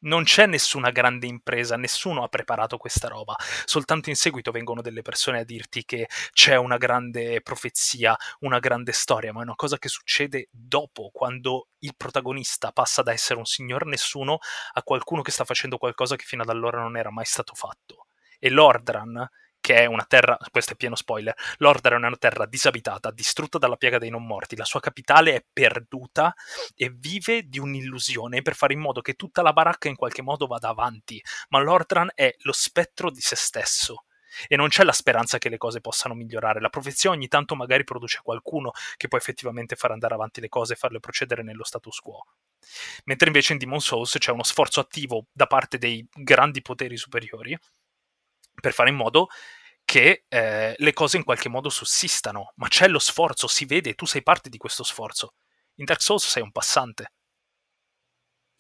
non c'è nessuna grande impresa, nessuno ha preparato questa roba, soltanto in seguito vengono delle persone a dirti che c'è una grande profezia, una grande storia, ma è una cosa che succede dopo, quando il protagonista passa da essere un signor nessuno a qualcuno che sta facendo qualcosa che fino ad allora non era mai stato fatto. E Lordran che è una terra, questo è pieno spoiler, Lordar è una terra disabitata, distrutta dalla piaga dei non morti, la sua capitale è perduta e vive di un'illusione per fare in modo che tutta la baracca in qualche modo vada avanti, ma Lordran è lo spettro di se stesso e non c'è la speranza che le cose possano migliorare. La profezia ogni tanto magari produce qualcuno che può effettivamente far andare avanti le cose e farle procedere nello status quo. Mentre invece in Demon Souls c'è uno sforzo attivo da parte dei grandi poteri superiori per fare in modo che eh, le cose in qualche modo sussistano, ma c'è lo sforzo, si vede, tu sei parte di questo sforzo. In Dark Souls sei un passante.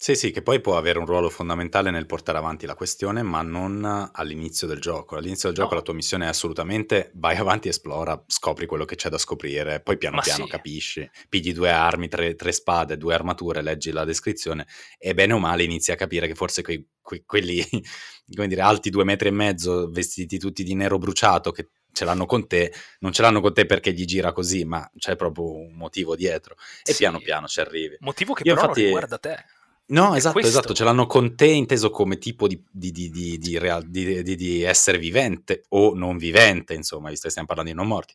Sì, sì, che poi può avere un ruolo fondamentale nel portare avanti la questione, ma non all'inizio del gioco. All'inizio del gioco no. la tua missione è assolutamente vai avanti, esplora, scopri quello che c'è da scoprire, poi piano ma piano sì. capisci, pigli due armi, tre, tre, spade, due armature, leggi la descrizione e bene o male inizi a capire che forse quei, que, quelli, come dire, alti due metri e mezzo, vestiti tutti di nero bruciato, che ce l'hanno con te, non ce l'hanno con te perché gli gira così, ma c'è proprio un motivo dietro e sì. piano piano ci arrivi. Motivo che Io però infatti, non riguarda te. No, esatto, questo... esatto, ce l'hanno con te inteso come tipo di, di, di, real, di, essere vivente o non vivente, insomma, visto che stiamo parlando di non morti.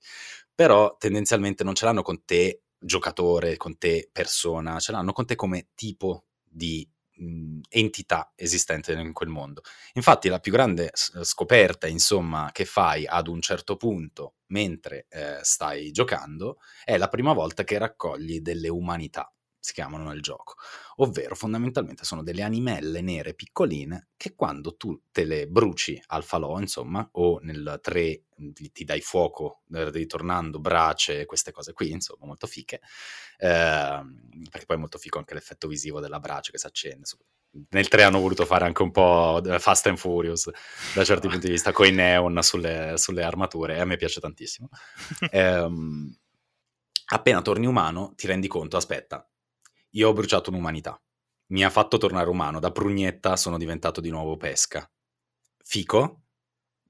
Però tendenzialmente non ce l'hanno con te giocatore, con te persona, ce l'hanno con te come tipo di mh, entità esistente in quel mondo. Infatti la più grande scoperta, insomma, che fai ad un certo punto mentre eh, stai giocando è la prima volta che raccogli delle umanità si chiamano nel gioco, ovvero fondamentalmente sono delle animelle nere piccoline che quando tu te le bruci al falò, insomma, o nel 3 ti, dai fuoco eh, ritornando, brace, queste cose qui, insomma, molto fiche, eh, perché poi è molto fico anche l'effetto visivo della brace che si accende. Nel 3 hanno voluto fare anche un po' Fast and Furious da certi punti di vista, con i neon sulle, sulle armature, e a me piace tantissimo. eh, appena torni umano ti rendi conto, aspetta, io ho bruciato un'umanità. Mi ha fatto tornare umano. Da prugnetta sono diventato di nuovo pesca. Fico,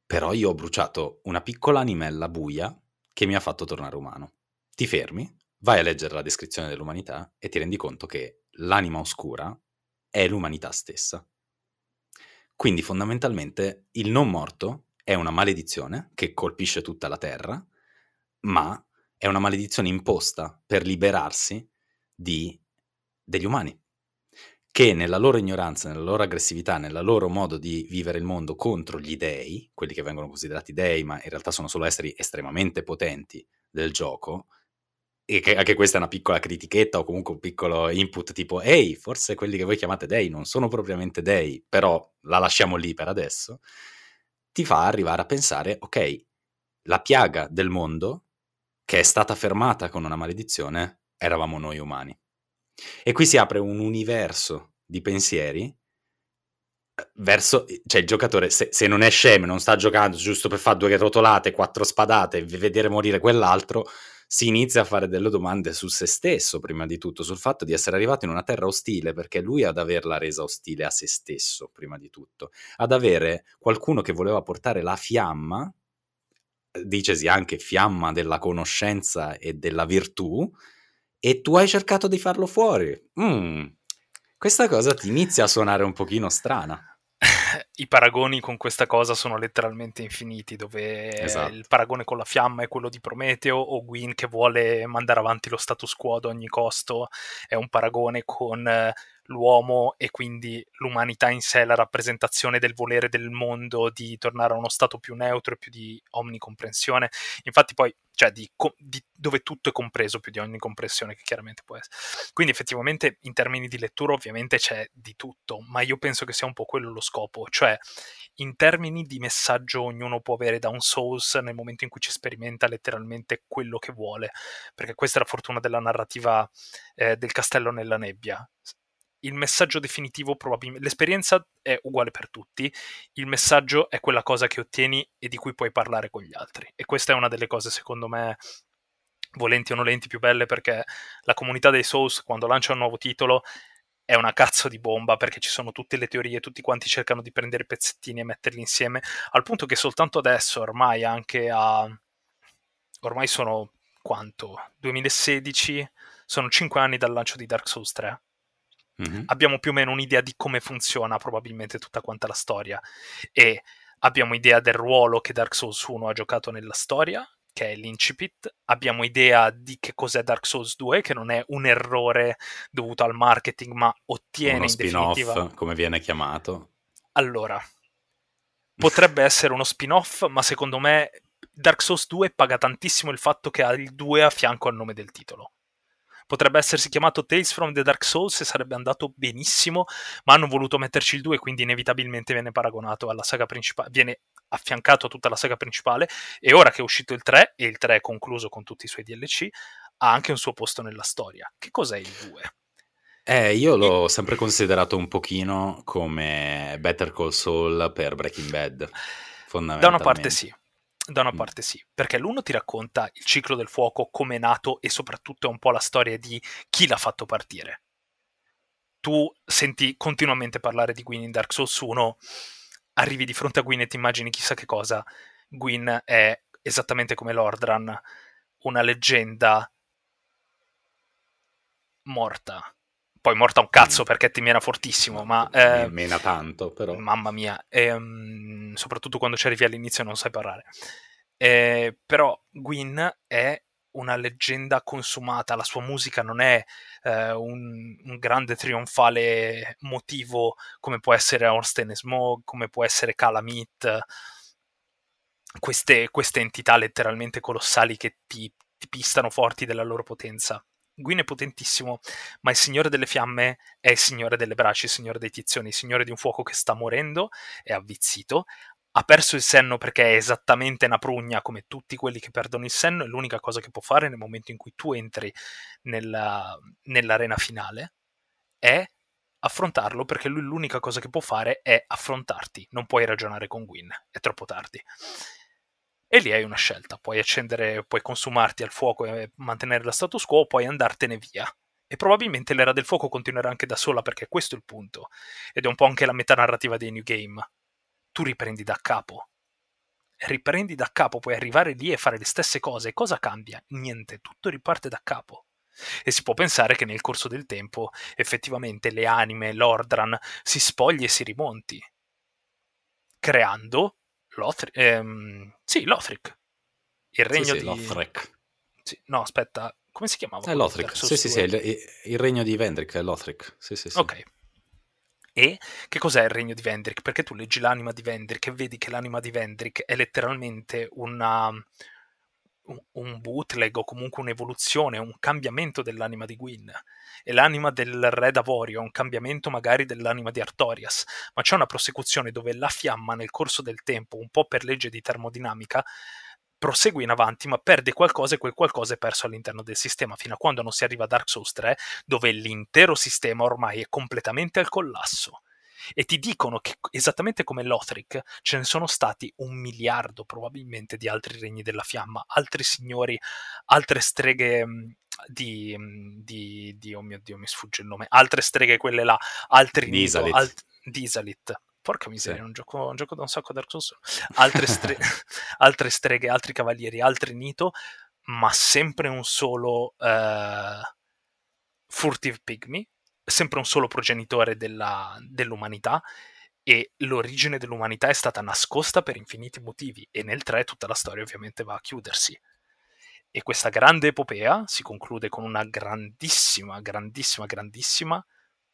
però io ho bruciato una piccola animella buia che mi ha fatto tornare umano. Ti fermi, vai a leggere la descrizione dell'umanità e ti rendi conto che l'anima oscura è l'umanità stessa. Quindi fondamentalmente il non morto è una maledizione che colpisce tutta la terra, ma è una maledizione imposta per liberarsi di degli umani, che nella loro ignoranza, nella loro aggressività, nel loro modo di vivere il mondo contro gli dei, quelli che vengono considerati dei, ma in realtà sono solo esseri estremamente potenti del gioco, e che anche questa è una piccola critichetta o comunque un piccolo input tipo ehi, forse quelli che voi chiamate dei non sono propriamente dei, però la lasciamo lì per adesso, ti fa arrivare a pensare, ok, la piaga del mondo che è stata fermata con una maledizione eravamo noi umani. E qui si apre un universo di pensieri eh, verso, cioè il giocatore se, se, non è scemo, non sta giocando giusto per fare due rotolate, quattro spadate e vedere morire quell'altro, si inizia a fare delle domande su se stesso, prima di tutto, sul fatto di essere arrivato in una terra ostile, perché lui ad averla resa ostile a se stesso, prima di tutto, ad avere qualcuno che voleva portare la fiamma, dicesi anche fiamma della conoscenza e della virtù, e tu hai cercato di farlo fuori. Mm, questa cosa ti inizia a suonare un pochino strana. I paragoni con questa cosa sono letteralmente infiniti, dove esatto. il paragone con la fiamma è quello di Prometeo o Gwyn che vuole mandare avanti lo status quo ad ogni costo, è un paragone con eh, l'uomo e quindi l'umanità in sé, la rappresentazione del volere del mondo di tornare a uno stato più neutro e più di omnicomprensione. Infatti poi, cioè, di, di, dove tutto è compreso più di omnicomprensione, che chiaramente può essere. Quindi effettivamente in termini di lettura ovviamente c'è di tutto, ma io penso che sia un po' quello lo scopo, cioè in termini di messaggio ognuno può avere da un Souls nel momento in cui ci sperimenta letteralmente quello che vuole, perché questa è la fortuna della narrativa eh, del castello nella nebbia il messaggio definitivo probabilmente l'esperienza è uguale per tutti, il messaggio è quella cosa che ottieni e di cui puoi parlare con gli altri. E questa è una delle cose secondo me volenti o nolenti più belle perché la comunità dei Souls quando lancia un nuovo titolo è una cazzo di bomba perché ci sono tutte le teorie, tutti quanti cercano di prendere pezzettini e metterli insieme, al punto che soltanto adesso, ormai anche a... ormai sono quanto? 2016? Sono 5 anni dal lancio di Dark Souls 3 mm-hmm. abbiamo più o meno un'idea di come funziona probabilmente tutta quanta la storia e abbiamo idea del ruolo che Dark Souls 1 ha giocato nella storia, che è l'incipit, abbiamo idea di che cos'è Dark Souls 2, che non è un errore dovuto al marketing, ma ottiene Uno in definitiva... come viene chiamato. Allora, potrebbe essere uno spin-off, ma secondo me Dark Souls 2 paga tantissimo il fatto che ha il 2 a fianco al nome del titolo potrebbe essersi chiamato Tales from the Dark Souls e sarebbe andato benissimo, ma hanno voluto metterci il 2, quindi inevitabilmente viene paragonato alla saga principale, viene affiancato a tutta la saga principale e ora che è uscito il 3 e il 3 è concluso con tutti i suoi DLC, ha anche un suo posto nella storia. Che cos'è il 2? Eh, io l'ho sempre considerato un pochino come Better Call Saul per Breaking Bad. Fondamentalmente. Da una parte sì, da una parte sì, perché l'uno ti racconta il ciclo del fuoco, come è nato e soprattutto è un po' la storia di chi l'ha fatto partire. Tu senti continuamente parlare di Gwyn in Dark Souls 1, arrivi di fronte a Gwyn e ti immagini chissà che cosa. Gwyn è esattamente come Lordran, una leggenda morta poi morta un cazzo perché ti mena fortissimo, ma... Eh, mena tanto, però. Mamma mia, ehm, soprattutto quando ci arrivi all'inizio e non sai parlare. Eh, però Gwyn è una leggenda consumata, la sua musica non è eh, un, un, grande trionfale motivo come può essere Orsten Smog, come può essere Calamit, queste, queste entità letteralmente colossali che ti, ti pistano forti della loro potenza. Gwyn è potentissimo, ma il Signore delle Fiamme è il Signore delle Braccia, il Signore dei Tizioni, il Signore di un fuoco che sta morendo, è avvizzito, ha perso il senno perché è esattamente una prugna come tutti quelli che perdono il senno e l'unica cosa che può fare nel momento in cui tu entri nella, nell'arena finale è affrontarlo perché lui l'unica cosa che può fare è affrontarti, non puoi ragionare con Gwyn, è troppo tardi. E lì hai una scelta, puoi accendere, puoi consumarti al fuoco e mantenere la status quo, puoi andartene via. E probabilmente l'era del fuoco continuerà anche da sola perché questo è il punto. Ed è un po' anche la metanarrativa dei New Game. Tu riprendi da capo. Riprendi da capo, puoi arrivare lì e fare le stesse cose. Cosa cambia? Niente, tutto riparte da capo. E si può pensare che nel corso del tempo effettivamente le anime, l'Ordran, si spogli e si rimonti, creando Lothric. Ehm, sì, Lothric. Il regno sì, sì, di... Lothric. Sì, no, aspetta, come si chiamava? È Lothric. Sì, sì, sì, il, il, regno di Vendrick è Lothric. Sì, sì, sì. Ok. E che cos'è il regno di Vendrick? Perché tu leggi l'anima di Vendrick e vedi che l'anima di Vendrick è letteralmente una, un bootleg o comunque un'evoluzione, un cambiamento dell'anima di Gwyn. E l'anima del re d'Avorio è un cambiamento magari dell'anima di Artorias, ma c'è una prosecuzione dove la fiamma nel corso del tempo, un po' per legge di termodinamica, prosegue in avanti, ma perde qualcosa e quel qualcosa è perso all'interno del sistema, fino a quando non si arriva a Dark Souls 3, dove l'intero sistema ormai è completamente al collasso e ti dicono che esattamente come Lothric ce ne sono stati un miliardo probabilmente di altri regni della fiamma, altri signori, altre streghe mm, di, mm, di, di oh mio dio mi sfugge il nome, altre streghe quelle là, altri Isalit. Alt, di Isalit. Porca miseria, sì. un, gioco, un gioco da un sacco Dark Souls. Altre, stre- altre streghe, altri cavalieri, altri Nito, ma sempre un solo... Uh, Furtive Pygmy, sempre un solo progenitore della, dell'umanità, e l'origine dell'umanità è stata nascosta per infiniti motivi, e nel 3 tutta la storia ovviamente va a chiudersi. E questa grande epopea si conclude con una grandissima, grandissima, grandissima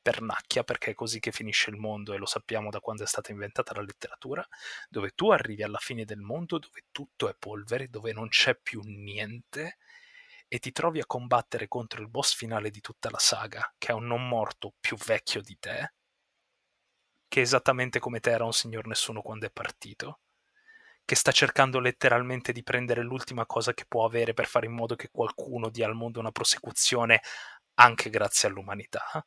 pernacchia, perché è così che finisce il mondo e lo sappiamo da quando è stata inventata la letteratura, dove tu arrivi alla fine del mondo, dove tutto è polvere, dove non c'è più niente e ti trovi a combattere contro il boss finale di tutta la saga, che è un non morto più vecchio di te, che esattamente come te era un signor nessuno quando è partito, che sta cercando letteralmente di prendere l'ultima cosa che può avere per fare in modo che qualcuno dia al mondo una prosecuzione anche grazie all'umanità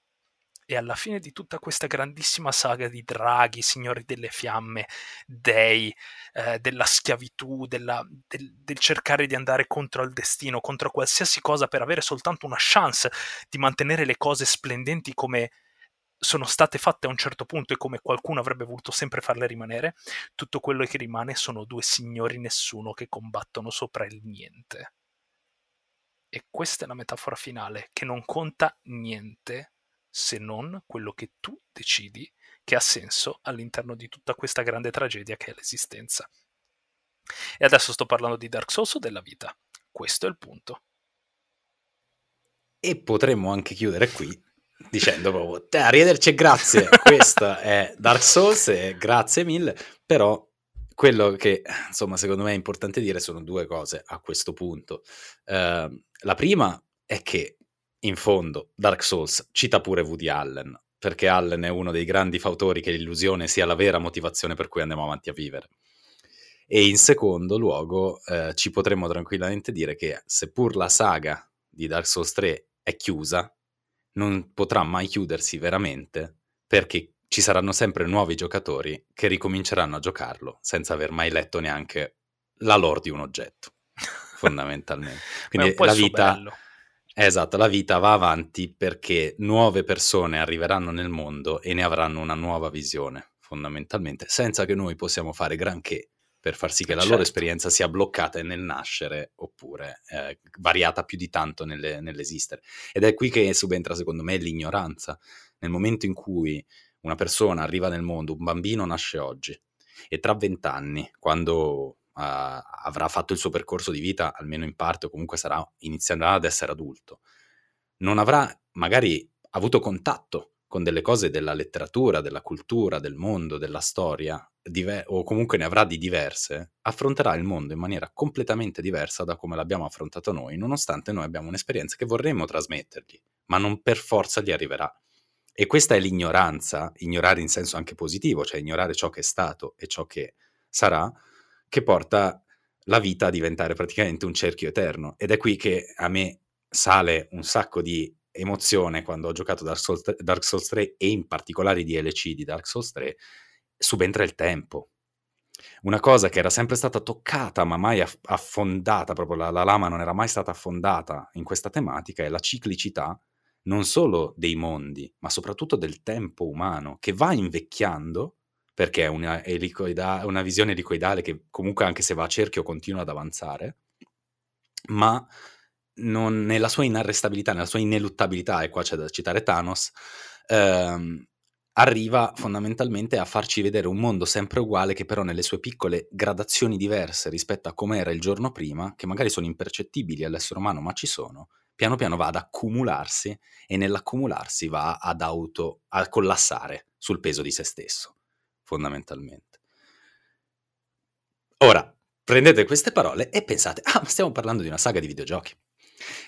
e alla fine di tutta questa grandissima saga di draghi, signori delle fiamme, dei, eh, della schiavitù, della, del, del, cercare di andare contro il destino, contro qualsiasi cosa per avere soltanto una chance di mantenere le cose splendenti come sono state fatte a un certo punto e come qualcuno avrebbe voluto sempre farle rimanere, tutto quello che rimane sono due signori nessuno che combattono sopra il niente. E questa è la metafora finale, che non conta niente se non quello che tu decidi che ha senso all'interno di tutta questa grande tragedia che è l'esistenza. E adesso sto parlando di Dark Souls o della vita. Questo è il punto. E potremmo anche chiudere qui dicendo proprio arrivederci e grazie. Questo è Dark Souls e grazie mille. Però quello che insomma secondo me è importante dire sono due cose a questo punto. Uh, la prima è che in fondo Dark Souls cita pure Woody Allen, perché Allen è uno dei grandi fautori che l'illusione sia la vera motivazione per cui andiamo avanti a vivere. E in secondo luogo eh, ci potremmo tranquillamente dire che seppur la saga di Dark Souls 3 è chiusa, non potrà mai chiudersi veramente perché ci saranno sempre nuovi giocatori che ricominceranno a giocarlo senza aver mai letto neanche la lore di un oggetto, fondamentalmente. Quindi la vita... Bello Esatto, la vita va avanti perché nuove persone arriveranno nel mondo e ne avranno una nuova visione, fondamentalmente, senza che noi possiamo fare granché per far sì che la certo. loro esperienza sia bloccata nel nascere oppure eh, variata più di tanto nelle, nell'esistere. Ed è qui che subentra, secondo me, l'ignoranza. Nel momento in cui una persona arriva nel mondo, un bambino nasce oggi, e tra vent'anni, quando avrà fatto il suo percorso di vita, almeno in parte, o comunque sarà, inizierà ad essere adulto, non avrà magari avuto contatto con delle cose della letteratura, della cultura, del mondo, della storia, diver- o comunque ne avrà di diverse, affronterà il mondo in maniera completamente diversa da come l'abbiamo affrontato noi, nonostante noi abbiamo un'esperienza che vorremmo trasmettergli, ma non per forza gli arriverà. E questa è l'ignoranza, ignorare in senso anche positivo, cioè ignorare ciò che è stato e ciò che sarà, che porta la vita a diventare praticamente un cerchio eterno. Ed è qui che a me sale un sacco di emozione quando ho giocato Dark Souls, 3, Dark Souls 3 e in particolare i DLC di Dark Souls 3, subentra il tempo. Una cosa che era sempre stata toccata ma mai affondata, proprio la, la lama non era mai stata affondata in questa tematica, è la ciclicità non solo dei mondi, ma soprattutto del tempo umano, che va invecchiando perché è una, elicoida- una visione elicoidale che comunque anche se va a cerchio continua ad avanzare, ma non, nella sua inarrestabilità, nella sua ineluttabilità, e qua c'è da citare Thanos, ehm, arriva fondamentalmente a farci vedere un mondo sempre uguale che però nelle sue piccole gradazioni diverse rispetto a come era il giorno prima, che magari sono impercettibili all'essere umano ma ci sono, piano piano va ad accumularsi e nell'accumularsi va ad auto, a collassare sul peso di se stesso fondamentalmente. Ora, prendete queste parole e pensate, ah, ma stiamo parlando di una saga di videogiochi.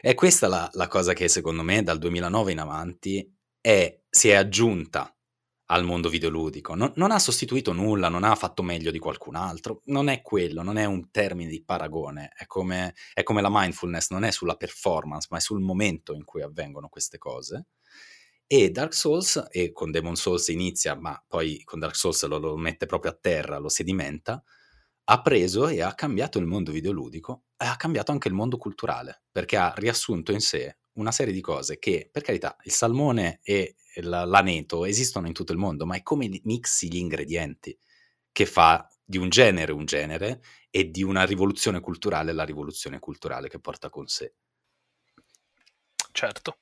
E questa la, la cosa che secondo me dal 2009 in avanti è, si è aggiunta al mondo videoludico. Non, non, ha sostituito nulla, non ha fatto meglio di qualcun altro. Non è quello, non è un termine di paragone. È come, è come la mindfulness, non è sulla performance, ma è sul momento in cui avvengono queste cose. E Dark Souls, e con Demon Souls inizia, ma poi con Dark Souls lo, lo mette proprio a terra, lo sedimenta, ha preso e ha cambiato il mondo videoludico e ha cambiato anche il mondo culturale, perché ha riassunto in sé una serie di cose che, per carità, il salmone e l'aneto esistono in tutto il mondo, ma è come mixi gli ingredienti che fa di un genere un genere e di una rivoluzione culturale la rivoluzione culturale che porta con sé. Certo.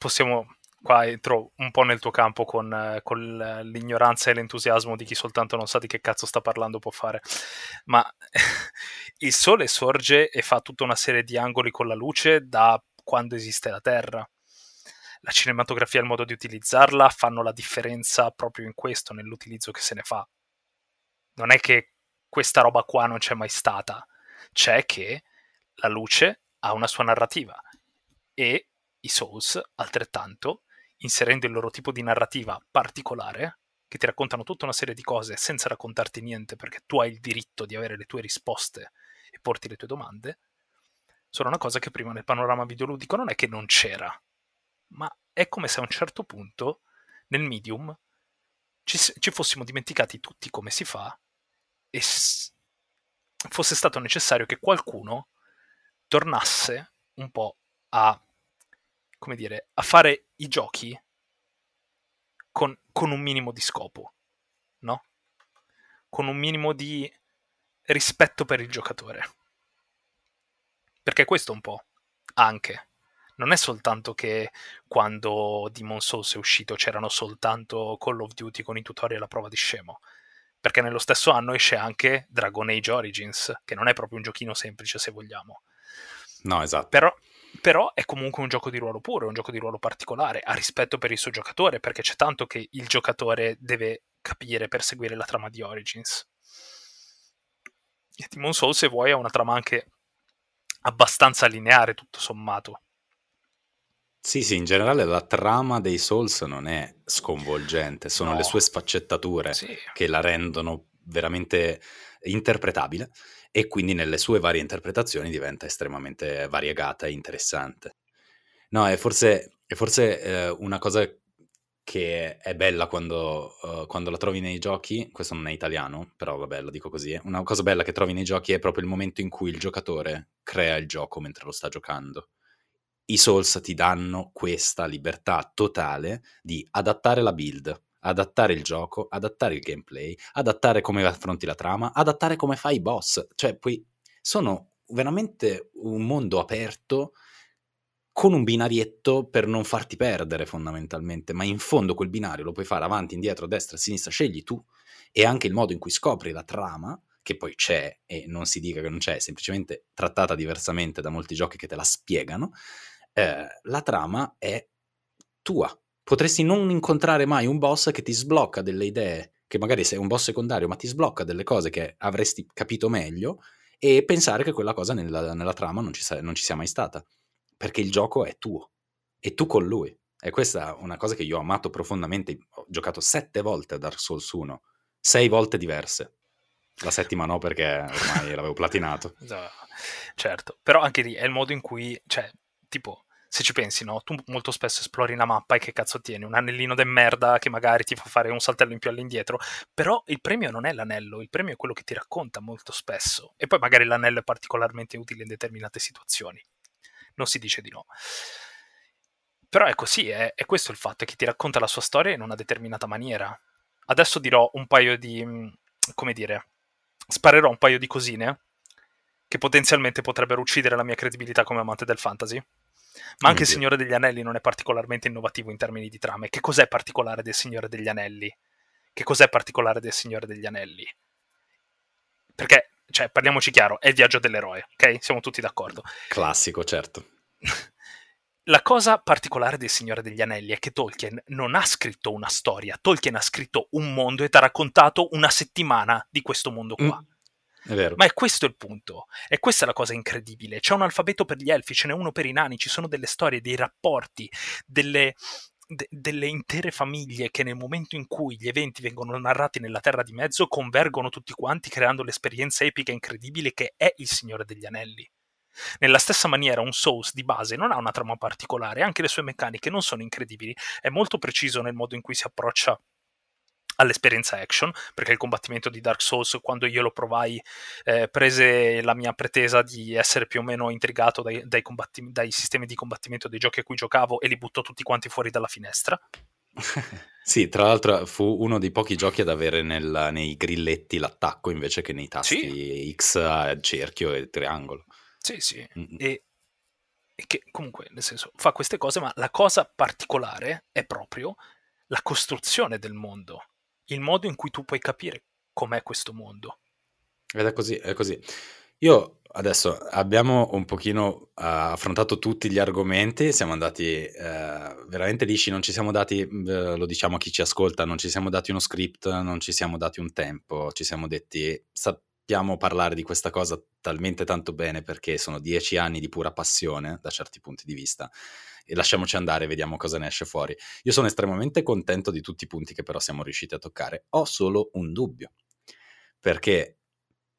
Possiamo qua entro un po' nel tuo campo con, con, l'ignoranza e l'entusiasmo di chi soltanto non sa di che cazzo sta parlando può fare. Ma il sole sorge e fa tutta una serie di angoli con la luce da quando esiste la Terra. La cinematografia e il modo di utilizzarla fanno la differenza proprio in questo, nell'utilizzo che se ne fa. Non è che questa roba qua non c'è mai stata, c'è che la luce ha una sua narrativa e i Souls altrettanto inserendo il loro tipo di narrativa particolare, che ti raccontano tutta una serie di cose senza raccontarti niente perché tu hai il diritto di avere le tue risposte e porti le tue domande, sono una cosa che prima nel panorama videoludico non è che non c'era, ma è come se a un certo punto nel medium ci, ci fossimo dimenticati tutti come si fa e s- fosse stato necessario che qualcuno tornasse un po' a come dire, a fare i giochi con, con un minimo di scopo, no? Con un minimo di rispetto per il giocatore. Perché questo un po' anche. Non è soltanto che quando Demon Souls è uscito c'erano soltanto Call of Duty con i tutorial a prova di scemo. Perché nello stesso anno esce anche Dragon Age Origins, che non è proprio un giochino semplice se vogliamo. No, esatto. Però, però è comunque un gioco di ruolo puro, è un gioco di ruolo particolare, ha rispetto per il suo giocatore, perché c'è tanto che il giocatore deve capire per seguire la trama di Origins. E Demon Souls, se vuoi, ha una trama anche abbastanza lineare, tutto sommato. Sì, sì, in generale la trama dei Souls non è sconvolgente, sono no. le sue sfaccettature sì. che la rendono veramente interpretabile e quindi nelle sue varie interpretazioni diventa estremamente variegata e interessante. No, è forse, è forse eh, una cosa che è bella quando, uh, quando, la trovi nei giochi, questo non è italiano, però vabbè lo dico così, una cosa bella che trovi nei giochi è proprio il momento in cui il giocatore crea il gioco mentre lo sta giocando. I Souls ti danno questa libertà totale di adattare la build, adattare il gioco, adattare il gameplay, adattare come affronti la trama, adattare come fai i boss. Cioè, poi sono veramente un mondo aperto con un binarietto per non farti perdere fondamentalmente, ma in fondo quel binario lo puoi fare avanti, indietro, a destra, a sinistra, scegli tu e anche il modo in cui scopri la trama, che poi c'è e non si dica che non c'è, è semplicemente trattata diversamente da molti giochi che te la spiegano, eh, la trama è tua, potresti non incontrare mai un boss che ti sblocca delle idee, che magari sei un boss secondario, ma ti sblocca delle cose che avresti capito meglio e pensare che quella cosa nella, nella trama non ci, sa, non ci sia mai stata. Perché il gioco è tuo e tu con lui. E questa è una cosa che io ho amato profondamente. Ho giocato sette volte a Dark Souls 1, sei volte diverse. La settima no, perché ormai l'avevo platinato. certo, però anche lì è il modo in cui, cioè, tipo, se ci pensi, no? Tu molto spesso esplori una mappa e che cazzo tieni? Un anellino de merda che magari ti fa fare un saltello in più all'indietro. Però il premio non è l'anello, il premio è quello che ti racconta molto spesso. E poi magari l'anello è particolarmente utile in determinate situazioni. Non si dice di no. Però è così, è, è questo il fatto, è che ti racconta la sua storia in una determinata maniera. Adesso dirò un paio di... Mm, come dire... Sparerò un paio di cosine che potenzialmente potrebbero uccidere la mia credibilità come amante del fantasy ma anche il Signore degli Anelli non è particolarmente innovativo in termini di trame. Che cos'è particolare del Signore degli Anelli? Che cos'è particolare del Signore degli Anelli? Perché, cioè, parliamoci chiaro, è il viaggio dell'eroe, ok? Siamo tutti d'accordo. Classico, certo. La cosa particolare del Signore degli Anelli è che Tolkien non ha scritto una storia, Tolkien ha scritto un mondo e ti ha raccontato una settimana di questo mondo qua. Mm. È. Ma è questo il punto. E questa è la cosa incredibile. C'è un alfabeto per gli elfi, ce n'è uno per i nani, ci sono delle storie, dei rapporti, delle, de, delle intere famiglie che nel momento in cui gli eventi vengono narrati nella Terra di Mezzo convergono tutti quanti creando l'esperienza epica incredibile che è il Signore degli Anelli. Nella stessa maniera un Souls di base non ha una trama particolare, anche le sue meccaniche non sono incredibili, è molto preciso nel modo in cui si approccia all'esperienza action, perché il combattimento di Dark Souls, quando io lo provai, eh, prese la mia pretesa di essere più o meno intrigato dai, dai, dai, sistemi di combattimento dei giochi a cui giocavo e li buttò tutti quanti fuori dalla finestra. sì, tra l'altro fu uno dei pochi giochi ad avere nel, nei grilletti l'attacco invece che nei tasti sì. X, cerchio e triangolo. Sì, sì. Mm-hmm. E, che comunque, nel senso, fa queste cose, ma la cosa particolare è proprio la costruzione del mondo, il modo in cui tu puoi capire com'è questo mondo. Ed è così, è così. Io adesso abbiamo un pochino uh, affrontato tutti gli argomenti, siamo andati uh, veramente lisci, non ci siamo dati, uh, lo diciamo a chi ci ascolta, non ci siamo dati uno script, non ci siamo dati un tempo, ci siamo detti sappiamo parlare di questa cosa talmente tanto bene perché sono dieci anni di pura passione da certi punti di vista e lasciamoci andare, vediamo cosa ne esce fuori. Io sono estremamente contento di tutti i punti che però siamo riusciti a toccare, ho solo un dubbio perché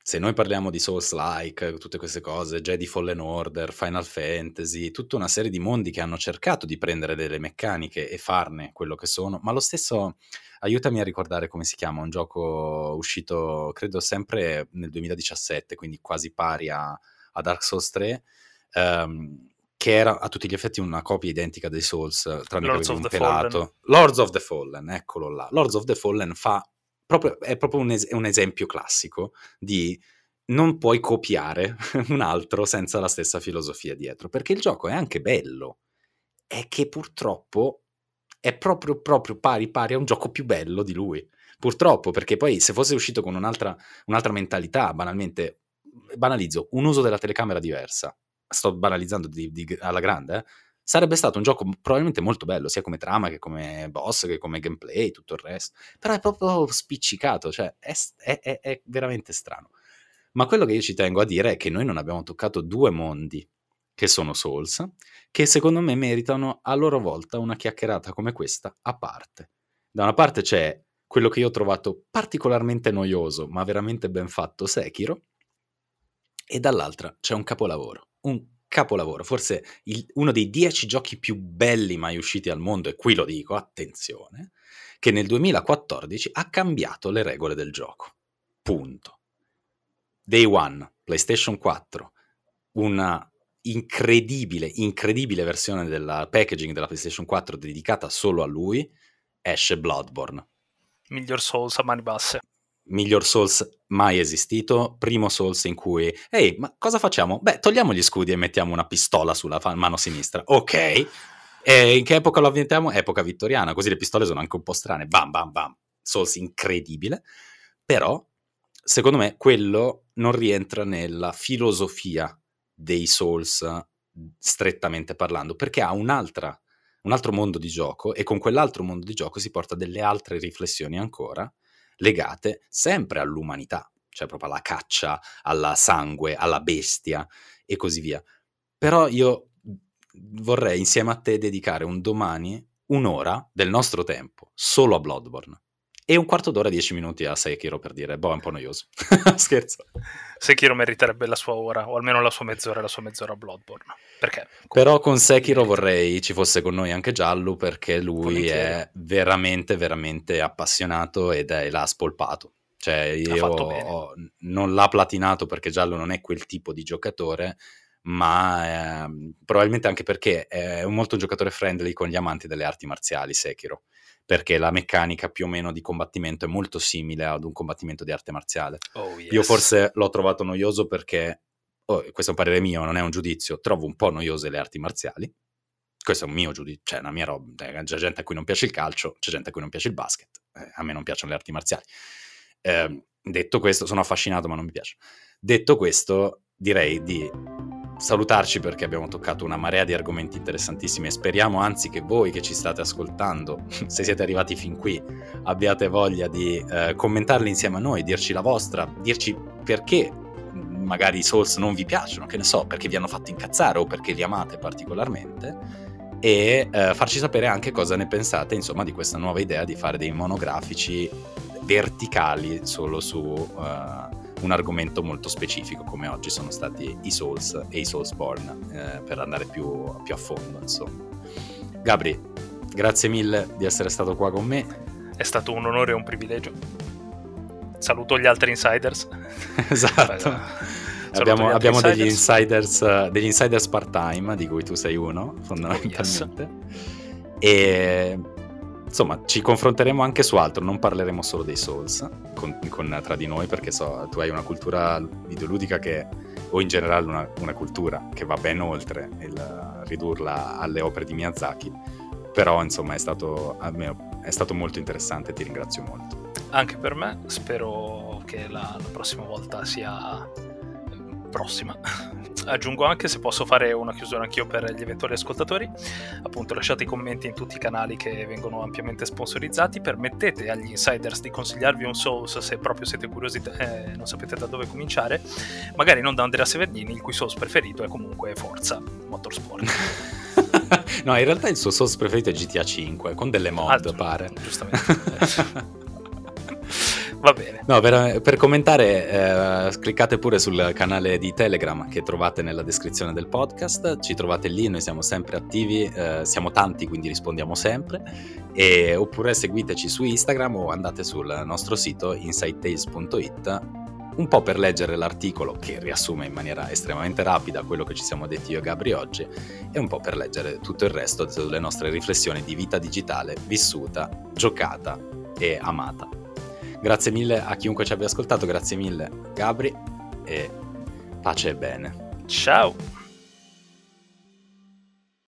se noi parliamo di Souls-like, tutte queste cose, Jedi Fallen Order, Final Fantasy, tutta una serie di mondi che hanno cercato di prendere delle meccaniche e farne quello che sono, ma lo stesso, aiutami a ricordare come si chiama, un gioco uscito credo sempre nel 2017, quindi quasi pari a, a Dark Souls 3, um, ehm, che era a tutti gli effetti una copia identica dei Souls, tranne Lords che aveva un pelato. Fallen. Lords of the Fallen, eccolo là. Lords of the Fallen fa proprio, è proprio un, es- un esempio classico di non puoi copiare un altro senza la stessa filosofia dietro, perché il gioco è anche bello, è che purtroppo è proprio, proprio pari pari a un gioco più bello di lui. Purtroppo, perché poi se fosse uscito con un'altra, un'altra mentalità, banalmente, banalizzo, un uso della telecamera diversa, sto banalizzando di, di, alla grande? Sarebbe stato un gioco probabilmente molto bello, sia come trama che come boss, che come gameplay, tutto il resto. Però è proprio spiccicato, cioè è, è, è, è veramente strano. Ma quello che io ci tengo a dire è che noi non abbiamo toccato due mondi, che sono Souls, che secondo me meritano a loro volta una chiacchierata come questa a parte. Da una parte c'è quello che io ho trovato particolarmente noioso, ma veramente ben fatto, Sekiro, e dall'altra c'è un capolavoro, un capolavoro, forse il, uno dei dieci giochi più belli mai usciti al mondo, e qui lo dico, attenzione, che nel 2014 ha cambiato le regole del gioco. Punto. Day One, PlayStation 4, una incredibile, incredibile versione del packaging della PlayStation 4 dedicata solo a lui, esce Bloodborne. Miglior Souls a mani basse miglior Souls mai esistito, primo Souls in cui, ehi, ma cosa facciamo? Beh, togliamo gli scudi e mettiamo una pistola sulla mano sinistra. Ok. E in che epoca lo avventiamo? Epoca vittoriana, così le pistole sono anche un po' strane. Bam, bam, bam. Souls incredibile. Però, secondo me, quello non rientra nella filosofia dei Souls strettamente parlando, perché ha un'altra, un altro mondo di gioco e con quell'altro mondo di gioco si porta delle altre riflessioni ancora legate sempre all'umanità, cioè proprio alla caccia, alla sangue, alla bestia e così via. Però io vorrei insieme a te dedicare un domani un'ora del nostro tempo solo a Bloodborne e un quarto d'ora, dieci minuti a Sekiro per dire, boh, è un po' noioso. Scherzo. Sekiro meriterebbe la sua ora, o almeno la sua mezz'ora e la sua mezz'ora a Bloodborne. Perché? Però con Sekiro vorrei ci fosse con noi anche Giallo, perché lui è veramente, veramente appassionato ed è, l'ha spolpato. Cioè, io ho, non l'ha platinato perché Giallo non è quel tipo di giocatore, ma eh, probabilmente anche perché è un molto giocatore friendly con gli amanti delle arti marziali, Sekiro perché la meccanica più o meno di combattimento è molto simile ad un combattimento di arte marziale. Oh, yes. Io forse l'ho trovato noioso perché, oh, questo è un parere mio, non è un giudizio, trovo un po' noiose le arti marziali. Questo è un mio giudizio, cioè una mia roba. Eh, c'è gente a cui non piace il calcio, c'è gente a cui non piace il basket, eh, a me non piacciono le arti marziali. Eh, detto questo, sono affascinato ma non mi piace. Detto questo, direi di salutarci perché abbiamo toccato una marea di argomenti interessantissimi e speriamo anzi che voi che ci state ascoltando, se siete arrivati fin qui, abbiate voglia di eh, commentarli insieme a noi, dirci la vostra, dirci perché magari i Souls non vi piacciono, che ne so, perché vi hanno fatto incazzare o perché li amate particolarmente e eh, farci sapere anche cosa ne pensate insomma di questa nuova idea di fare dei monografici verticali solo su uh, un argomento molto specifico come oggi sono stati i Souls e i Soulsborne eh, per andare più, più a fondo insomma. Gabri, grazie mille di essere stato qua con me. È stato un onore e un privilegio. Saluto gli altri insiders. esatto. abbiamo, abbiamo insiders. Degli, insiders, degli insiders part-time, di cui tu sei uno, fondamentalmente. Oh, yes. E insomma, ci confronteremo anche su altro, non parleremo solo dei Souls con, con, tra di noi, perché so, tu hai una cultura videoludica che o in generale una, una cultura che va ben oltre il ridurla alle opere di Miyazaki, però insomma è stato, è stato molto interessante, ti ringrazio molto. Anche per me, spero che la, la prossima volta sia prossima. Aggiungo anche se posso fare una chiusura anch'io per gli eventuali ascoltatori. Appunto, lasciate i commenti in tutti i canali che vengono ampiamente sponsorizzati. Permettete agli insiders di consigliarvi un Souls se proprio siete curiosi e eh, non sapete da dove cominciare. Magari non da Andrea Severnini, il cui Souls preferito è comunque Forza Motorsport. no, in realtà il suo Souls preferito è GTA 5, con delle mod, ah, pare. Giustamente. Va bene. No, per, per commentare, eh, cliccate pure sul canale di Telegram che trovate nella descrizione del podcast. Ci trovate lì, noi siamo sempre attivi, eh, siamo tanti, quindi rispondiamo sempre. E, oppure seguiteci su Instagram o andate sul nostro sito insidetales.it un po' per leggere l'articolo che riassume in maniera estremamente rapida quello che ci siamo detti io e Gabri oggi e un po' per leggere tutto il resto delle nostre riflessioni di vita digitale vissuta, giocata e amata. Grazie mille a chiunque ci abbia ascoltato, grazie mille Gabri e pace e bene. Ciao!